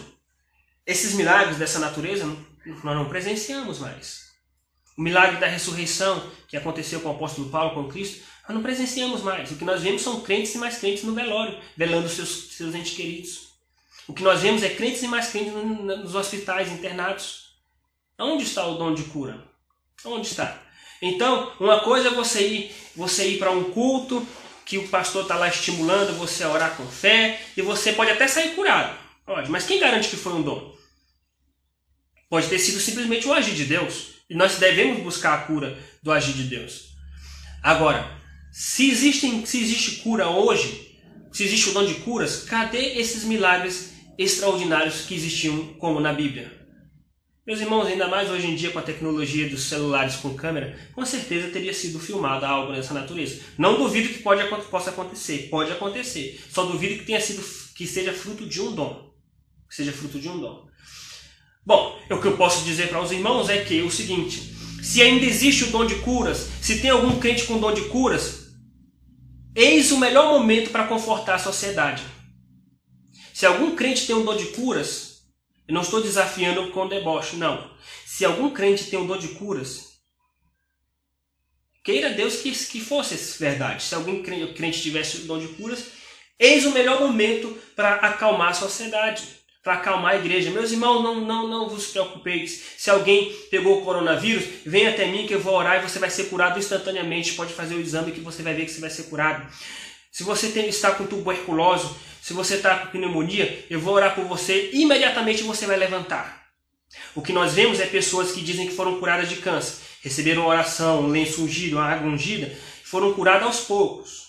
Esses milagres dessa natureza nós não presenciamos mais. O milagre da ressurreição que aconteceu com o apóstolo Paulo, com Cristo, nós não presenciamos mais. O que nós vemos são crentes e mais crentes no velório, velando seus, seus entes queridos. O que nós vemos é crentes e mais crentes nos hospitais, internados. Onde está o dom de cura? Onde está? Então, uma coisa é você ir, você ir para um culto que o pastor está lá estimulando você a orar com fé e você pode até sair curado. Pode, mas quem garante que foi um dom? Pode ter sido simplesmente o agir de Deus. E nós devemos buscar a cura do agir de Deus. Agora, se, existem, se existe cura hoje, se existe o dom de curas, cadê esses milagres extraordinários que existiam como na Bíblia? Meus irmãos, ainda mais hoje em dia com a tecnologia dos celulares com câmera, com certeza teria sido filmado algo dessa natureza. Não duvido que pode, possa acontecer, pode acontecer. Só duvido que tenha sido que seja fruto de um dom, que seja fruto de um dom. Bom, o que eu posso dizer para os irmãos é que é o seguinte: se ainda existe o dom de curas, se tem algum crente com dom de curas, eis o melhor momento para confortar a sociedade. Se algum crente tem um dom de curas, eu não estou desafiando com deboche, não. Se algum crente tem um dom de curas, queira Deus que, que fosse verdade. Se algum crente tivesse o dom de curas, eis o melhor momento para acalmar a sociedade, para acalmar a igreja. Meus irmãos, não, não, não vos preocupeis. Se alguém pegou o coronavírus, vem até mim que eu vou orar e você vai ser curado instantaneamente. Pode fazer o exame que você vai ver que você vai ser curado. Se você tem, está com tuberculose, se você está com pneumonia, eu vou orar por você imediatamente você vai levantar. O que nós vemos é pessoas que dizem que foram curadas de câncer, receberam oração, um lenço ungido, uma água ungida, foram curadas aos poucos.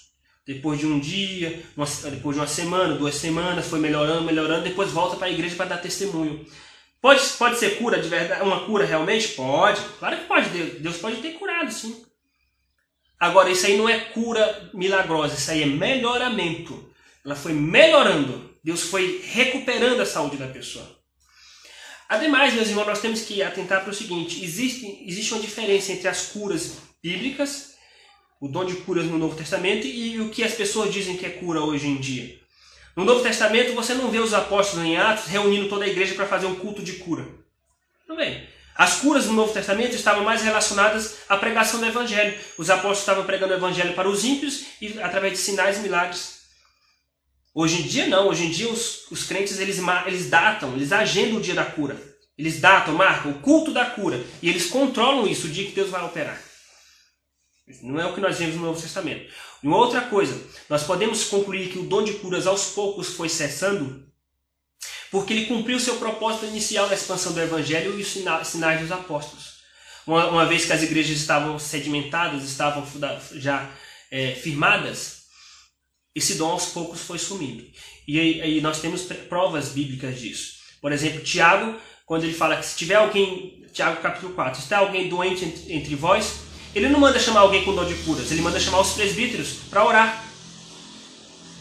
Depois de um dia, depois de uma semana, duas semanas, foi melhorando, melhorando, depois volta para a igreja para dar testemunho. Pode, pode ser cura de verdade, uma cura realmente? Pode. Claro que pode. Deus pode ter curado, sim. Agora, isso aí não é cura milagrosa, isso aí é melhoramento. Ela foi melhorando. Deus foi recuperando a saúde da pessoa. Ademais, meus irmãos, nós temos que atentar para o seguinte: existe, existe uma diferença entre as curas bíblicas, o dom de curas no Novo Testamento, e o que as pessoas dizem que é cura hoje em dia. No Novo Testamento, você não vê os apóstolos em Atos reunindo toda a igreja para fazer um culto de cura. Não vem. As curas no Novo Testamento estavam mais relacionadas à pregação do Evangelho. Os apóstolos estavam pregando o Evangelho para os ímpios e através de sinais e milagres. Hoje em dia não, hoje em dia os, os crentes eles, eles datam, eles agendam o dia da cura. Eles datam, marcam o culto da cura e eles controlam isso, o dia que Deus vai operar. Não é o que nós vemos no Novo Testamento. E uma outra coisa, nós podemos concluir que o dom de curas aos poucos foi cessando porque ele cumpriu seu propósito inicial na expansão do Evangelho e os sinais dos apóstolos. Uma, uma vez que as igrejas estavam sedimentadas, estavam já é, firmadas, esse dom aos poucos foi sumindo. E aí, nós temos provas bíblicas disso. Por exemplo, Tiago, quando ele fala que se tiver alguém, Tiago capítulo 4, se está alguém doente entre vós, ele não manda chamar alguém com dom de curas, ele manda chamar os presbíteros para orar.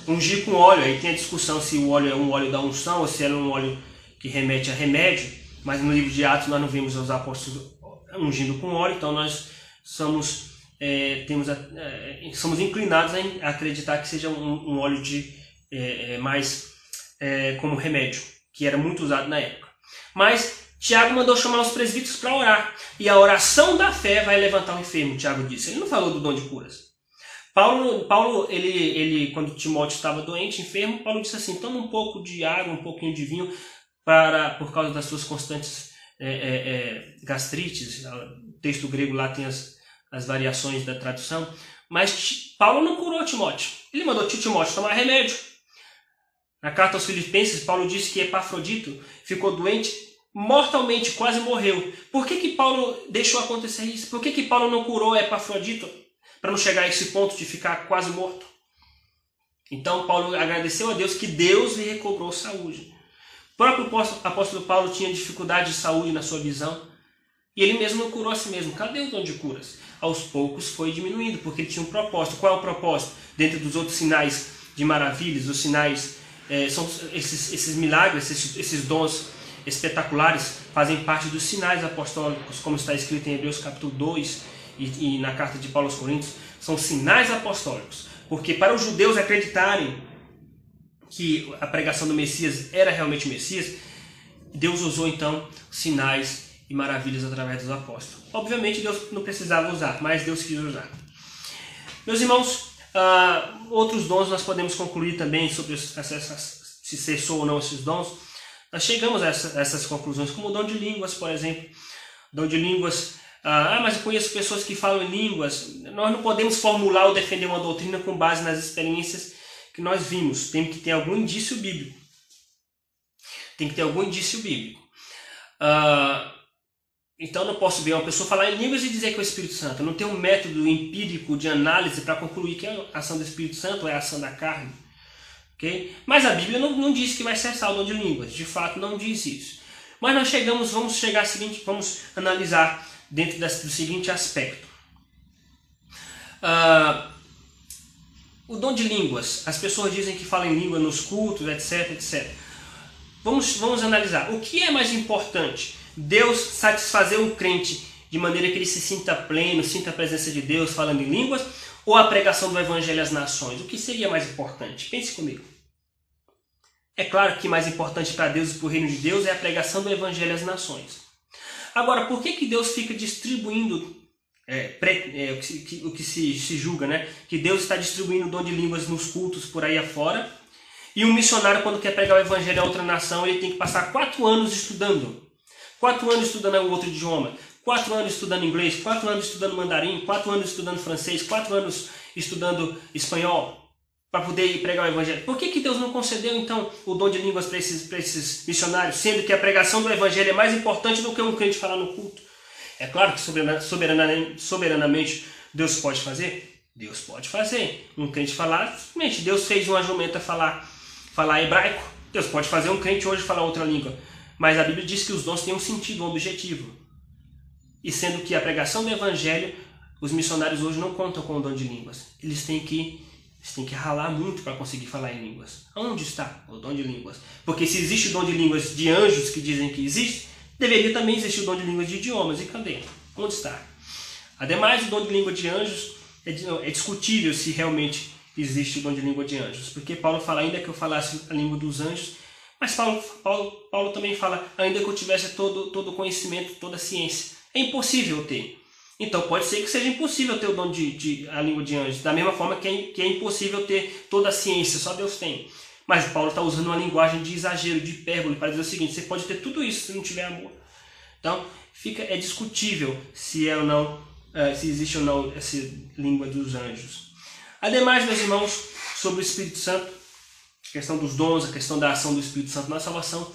Ungir com óleo, aí tem a discussão se o óleo é um óleo da unção ou se é um óleo que remete a remédio, mas no livro de Atos nós não vemos os apóstolos ungindo com óleo, então nós somos é, temos a, é, somos inclinados a acreditar que seja um, um óleo de é, é mais é, como remédio, que era muito usado na época. Mas Tiago mandou chamar os presbíteros para orar, e a oração da fé vai levantar o enfermo, Tiago disse. Ele não falou do dom de curas. Paulo, Paulo ele, ele, quando Timóteo estava doente, enfermo, Paulo disse assim: toma um pouco de água, um pouquinho de vinho, para por causa das suas constantes é, é, é, gastrites. O texto grego lá tem as, as variações da tradução, mas Paulo não curou Timóteo. Ele mandou Timóteo tomar remédio. Na carta aos Filipenses, Paulo disse que Epafrodito ficou doente mortalmente, quase morreu. Por que, que Paulo deixou acontecer isso? Por que, que Paulo não curou Epafrodito para não chegar a esse ponto de ficar quase morto? Então Paulo agradeceu a Deus que Deus lhe recobrou saúde. O próprio apóstolo Paulo tinha dificuldade de saúde na sua visão e ele mesmo não curou a si mesmo. Cadê o dom de curas? Aos poucos foi diminuindo, porque ele tinha um propósito. Qual é o propósito? Dentro dos outros sinais de maravilhas, os sinais, é, são esses, esses milagres, esses, esses dons espetaculares fazem parte dos sinais apostólicos, como está escrito em Hebreus capítulo 2 e, e na carta de Paulo aos Coríntios. São sinais apostólicos, porque para os judeus acreditarem que a pregação do Messias era realmente o Messias, Deus usou então sinais e maravilhas através dos apóstolos. Obviamente Deus não precisava usar, mas Deus quis usar. Meus irmãos, uh, outros dons nós podemos concluir também sobre essas, se cessou ou não esses dons. Nós chegamos a, essa, essas conclusões, como o dom de línguas, por exemplo. Dom de línguas ah, mas eu conheço pessoas que falam em línguas. Nós não podemos formular ou defender uma doutrina com base nas experiências que nós vimos. Tem que ter algum indício bíblico. Tem que ter algum indício bíblico. Ah, então não posso ver uma pessoa falar em línguas e dizer que é o Espírito Santo. Eu não tenho um método empírico de análise para concluir que a ação do Espírito Santo é a ação da carne. Okay? Mas a Bíblia não, não diz que vai cessar o dom de línguas. De fato, não diz isso. Mas nós chegamos, vamos chegar seguinte, vamos analisar dentro do seguinte aspecto. Uh, o dom de línguas. As pessoas dizem que falam em língua nos cultos, etc, etc. Vamos, vamos analisar. O que é mais importante? Deus satisfazer um crente de maneira que ele se sinta pleno, sinta a presença de Deus falando em línguas, ou a pregação do Evangelho às nações? O que seria mais importante? Pense comigo. É claro que mais importante para Deus e para o reino de Deus é a pregação do Evangelho às nações. Agora, por que, que Deus fica distribuindo é, pré, é, o, que, que, o que se, se julga, né? Que Deus está distribuindo o dom de línguas nos cultos por aí afora. E um missionário, quando quer pregar o evangelho a outra nação, ele tem que passar quatro anos estudando. Quatro anos estudando um outro idioma. Quatro anos estudando inglês. Quatro anos estudando mandarim. Quatro anos estudando francês. Quatro anos estudando espanhol para poder pregar o evangelho. Por que, que Deus não concedeu então o dom de línguas para esses, esses missionários, sendo que a pregação do evangelho é mais importante do que um crente falar no culto? É claro que soberanamente, soberanamente Deus pode fazer? Deus pode fazer. Um crente falar, simplesmente Deus fez uma jumenta falar, falar hebraico. Deus pode fazer um crente hoje falar outra língua. Mas a Bíblia diz que os dons têm um sentido, um objetivo. E sendo que a pregação do evangelho, os missionários hoje não contam com o dom de línguas. Eles têm que você tem que ralar muito para conseguir falar em línguas. Onde está o dom de línguas? Porque se existe o dom de línguas de anjos que dizem que existe, deveria também existir o dom de línguas de idiomas. E cadê? Onde está? Ademais, o dom de língua de anjos é, é discutível se realmente existe o dom de língua de anjos. Porque Paulo fala, ainda que eu falasse a língua dos anjos, mas Paulo, Paulo, Paulo também fala, ainda que eu tivesse todo, todo o conhecimento, toda a ciência. É impossível ter. Então pode ser que seja impossível ter o dom de, de a língua de anjos, da mesma forma que é, que é impossível ter toda a ciência, só Deus tem. Mas Paulo está usando uma linguagem de exagero, de hipérbole, para dizer o seguinte: você pode ter tudo isso se não tiver amor. Então fica é discutível se é ou não, é, se existe ou não essa língua dos anjos. Ademais, meus irmãos, sobre o Espírito Santo, a questão dos dons, a questão da ação do Espírito Santo na salvação,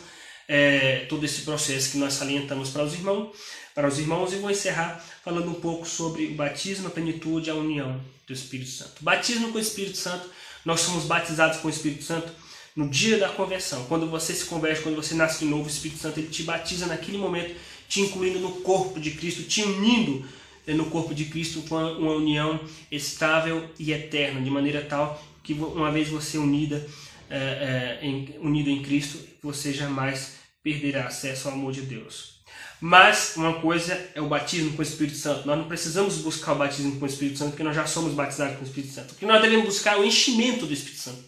é, todo esse processo que nós salientamos para os irmãos, para os irmãos, e vou encerrar falando um pouco sobre o batismo, a plenitude a união do Espírito Santo. Batismo com o Espírito Santo, nós somos batizados com o Espírito Santo no dia da conversão. Quando você se converte, quando você nasce de novo, o Espírito Santo ele te batiza naquele momento, te incluindo no corpo de Cristo, te unindo eh, no corpo de Cristo com uma união estável e eterna, de maneira tal que uma vez você unida, é, é, em, unido em Cristo, você jamais perderá acesso ao amor de Deus. Mas uma coisa é o batismo com o Espírito Santo. Nós não precisamos buscar o batismo com o Espírito Santo, porque nós já somos batizados com o Espírito Santo. O que nós devemos buscar é o enchimento do Espírito Santo,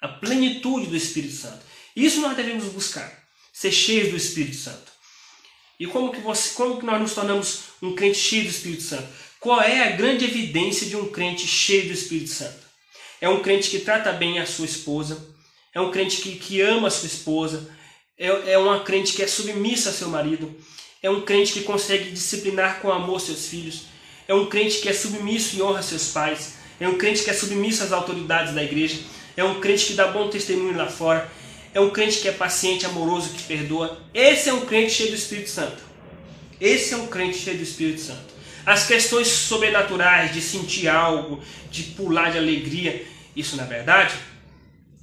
a plenitude do Espírito Santo. Isso nós devemos buscar, ser cheios do Espírito Santo. E como que, você, como que nós nos tornamos um crente cheio do Espírito Santo? Qual é a grande evidência de um crente cheio do Espírito Santo? É um crente que trata bem a sua esposa, é um crente que, que ama a sua esposa, é, é uma crente que é submissa a seu marido, é um crente que consegue disciplinar com amor seus filhos. É um crente que é submisso e honra seus pais. É um crente que é submisso às autoridades da igreja. É um crente que dá bom testemunho lá fora. É um crente que é paciente, amoroso, que perdoa. Esse é um crente cheio do Espírito Santo. Esse é um crente cheio do Espírito Santo. As questões sobrenaturais de sentir algo, de pular de alegria, isso na verdade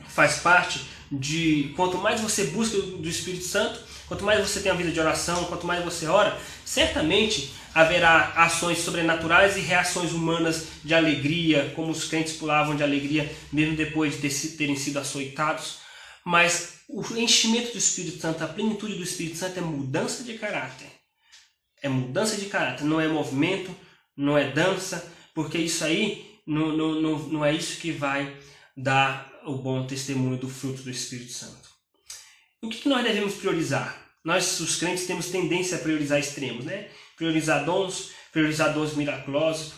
faz parte de quanto mais você busca do Espírito Santo, quanto mais você tem a vida de oração, quanto mais você ora, certamente haverá ações sobrenaturais e reações humanas de alegria, como os crentes pulavam de alegria mesmo depois de terem sido açoitados. Mas o enchimento do Espírito Santo, a plenitude do Espírito Santo é mudança de caráter. É mudança de caráter, não é movimento, não é dança, porque isso aí não, não, não, não é isso que vai dar o bom testemunho do fruto do Espírito Santo. O que, nós devemos priorizar? Nós, os crentes, temos tendência a priorizar extremos, né? Priorizar dons, priorizar dons miraculosos,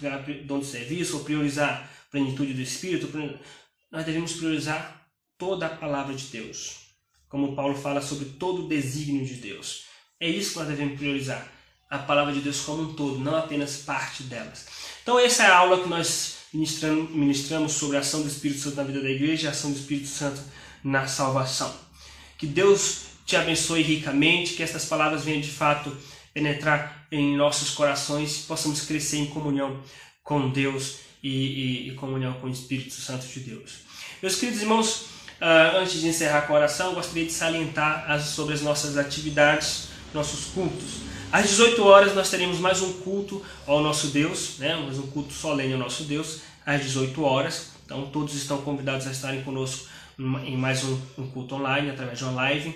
dom de serviço, ou priorizar plenitude do Espírito. Nós devemos priorizar toda a palavra de Deus. Como Paulo fala sobre todo o desígnio de Deus. É isso que nós devemos priorizar. A palavra de Deus como um todo, não apenas parte delas. Então, essa é a aula que nós ministramos, ministramos sobre a ação do Espírito Santo na vida da igreja e a ação do Espírito Santo na salvação. Que Deus te abençoe ricamente, que estas palavras venham de fato penetrar em nossos corações, possamos crescer em comunhão com Deus e, e, e comunhão com o Espírito Santo de Deus. Meus queridos irmãos, uh, antes de encerrar com a oração, gostaria de salientar as, sobre as nossas atividades, nossos cultos. Às 18 horas nós teremos mais um culto ao nosso Deus, né? mais um culto solene ao nosso Deus, às 18 horas. Então todos estão convidados a estarem conosco em mais um, um culto online, através de uma live.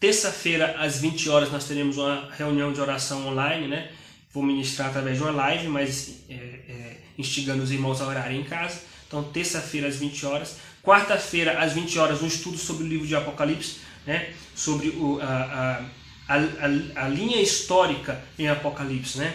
Terça-feira, às 20 horas, nós teremos uma reunião de oração online, né? Vou ministrar através de uma live, mas é, é, instigando os irmãos a orarem em casa. Então, terça-feira, às 20 horas. Quarta-feira, às 20 horas, um estudo sobre o livro de Apocalipse, né? Sobre o, a, a, a, a linha histórica em Apocalipse, né?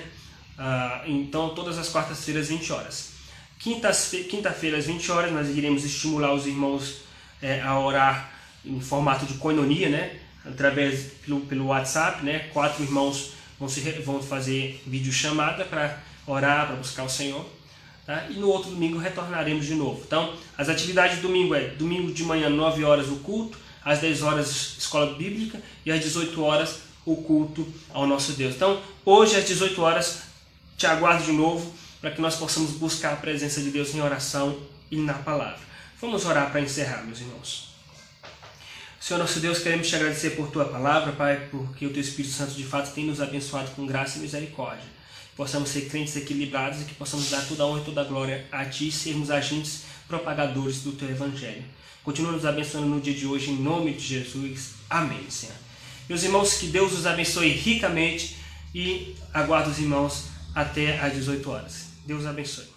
Ah, então, todas as quartas-feiras, 20 horas. Quinta-feira, às 20 horas, nós iremos estimular os irmãos é, a orar em formato de coinonia, né? através pelo, pelo WhatsApp, né? Quatro irmãos vão, se, vão fazer vídeo chamada para orar, para buscar o Senhor. Tá? E no outro domingo retornaremos de novo. Então, as atividades de domingo é domingo de manhã, 9 horas, o culto, às 10 horas, escola bíblica, e às 18 horas, o culto ao nosso Deus. Então, hoje às 18 horas, te aguardo de novo para que nós possamos buscar a presença de Deus em oração e na palavra. Vamos orar para encerrar, meus irmãos. Senhor nosso Deus, queremos te agradecer por tua palavra, Pai, porque o teu Espírito Santo de fato tem nos abençoado com graça e misericórdia. Que possamos ser crentes equilibrados e que possamos dar toda a honra e toda a glória a Ti e sermos agentes propagadores do Teu Evangelho. Continua nos abençoando no dia de hoje, em nome de Jesus. Amém, Senhor. Meus irmãos, que Deus os abençoe ricamente e aguardo os irmãos até às 18 horas. Deus abençoe.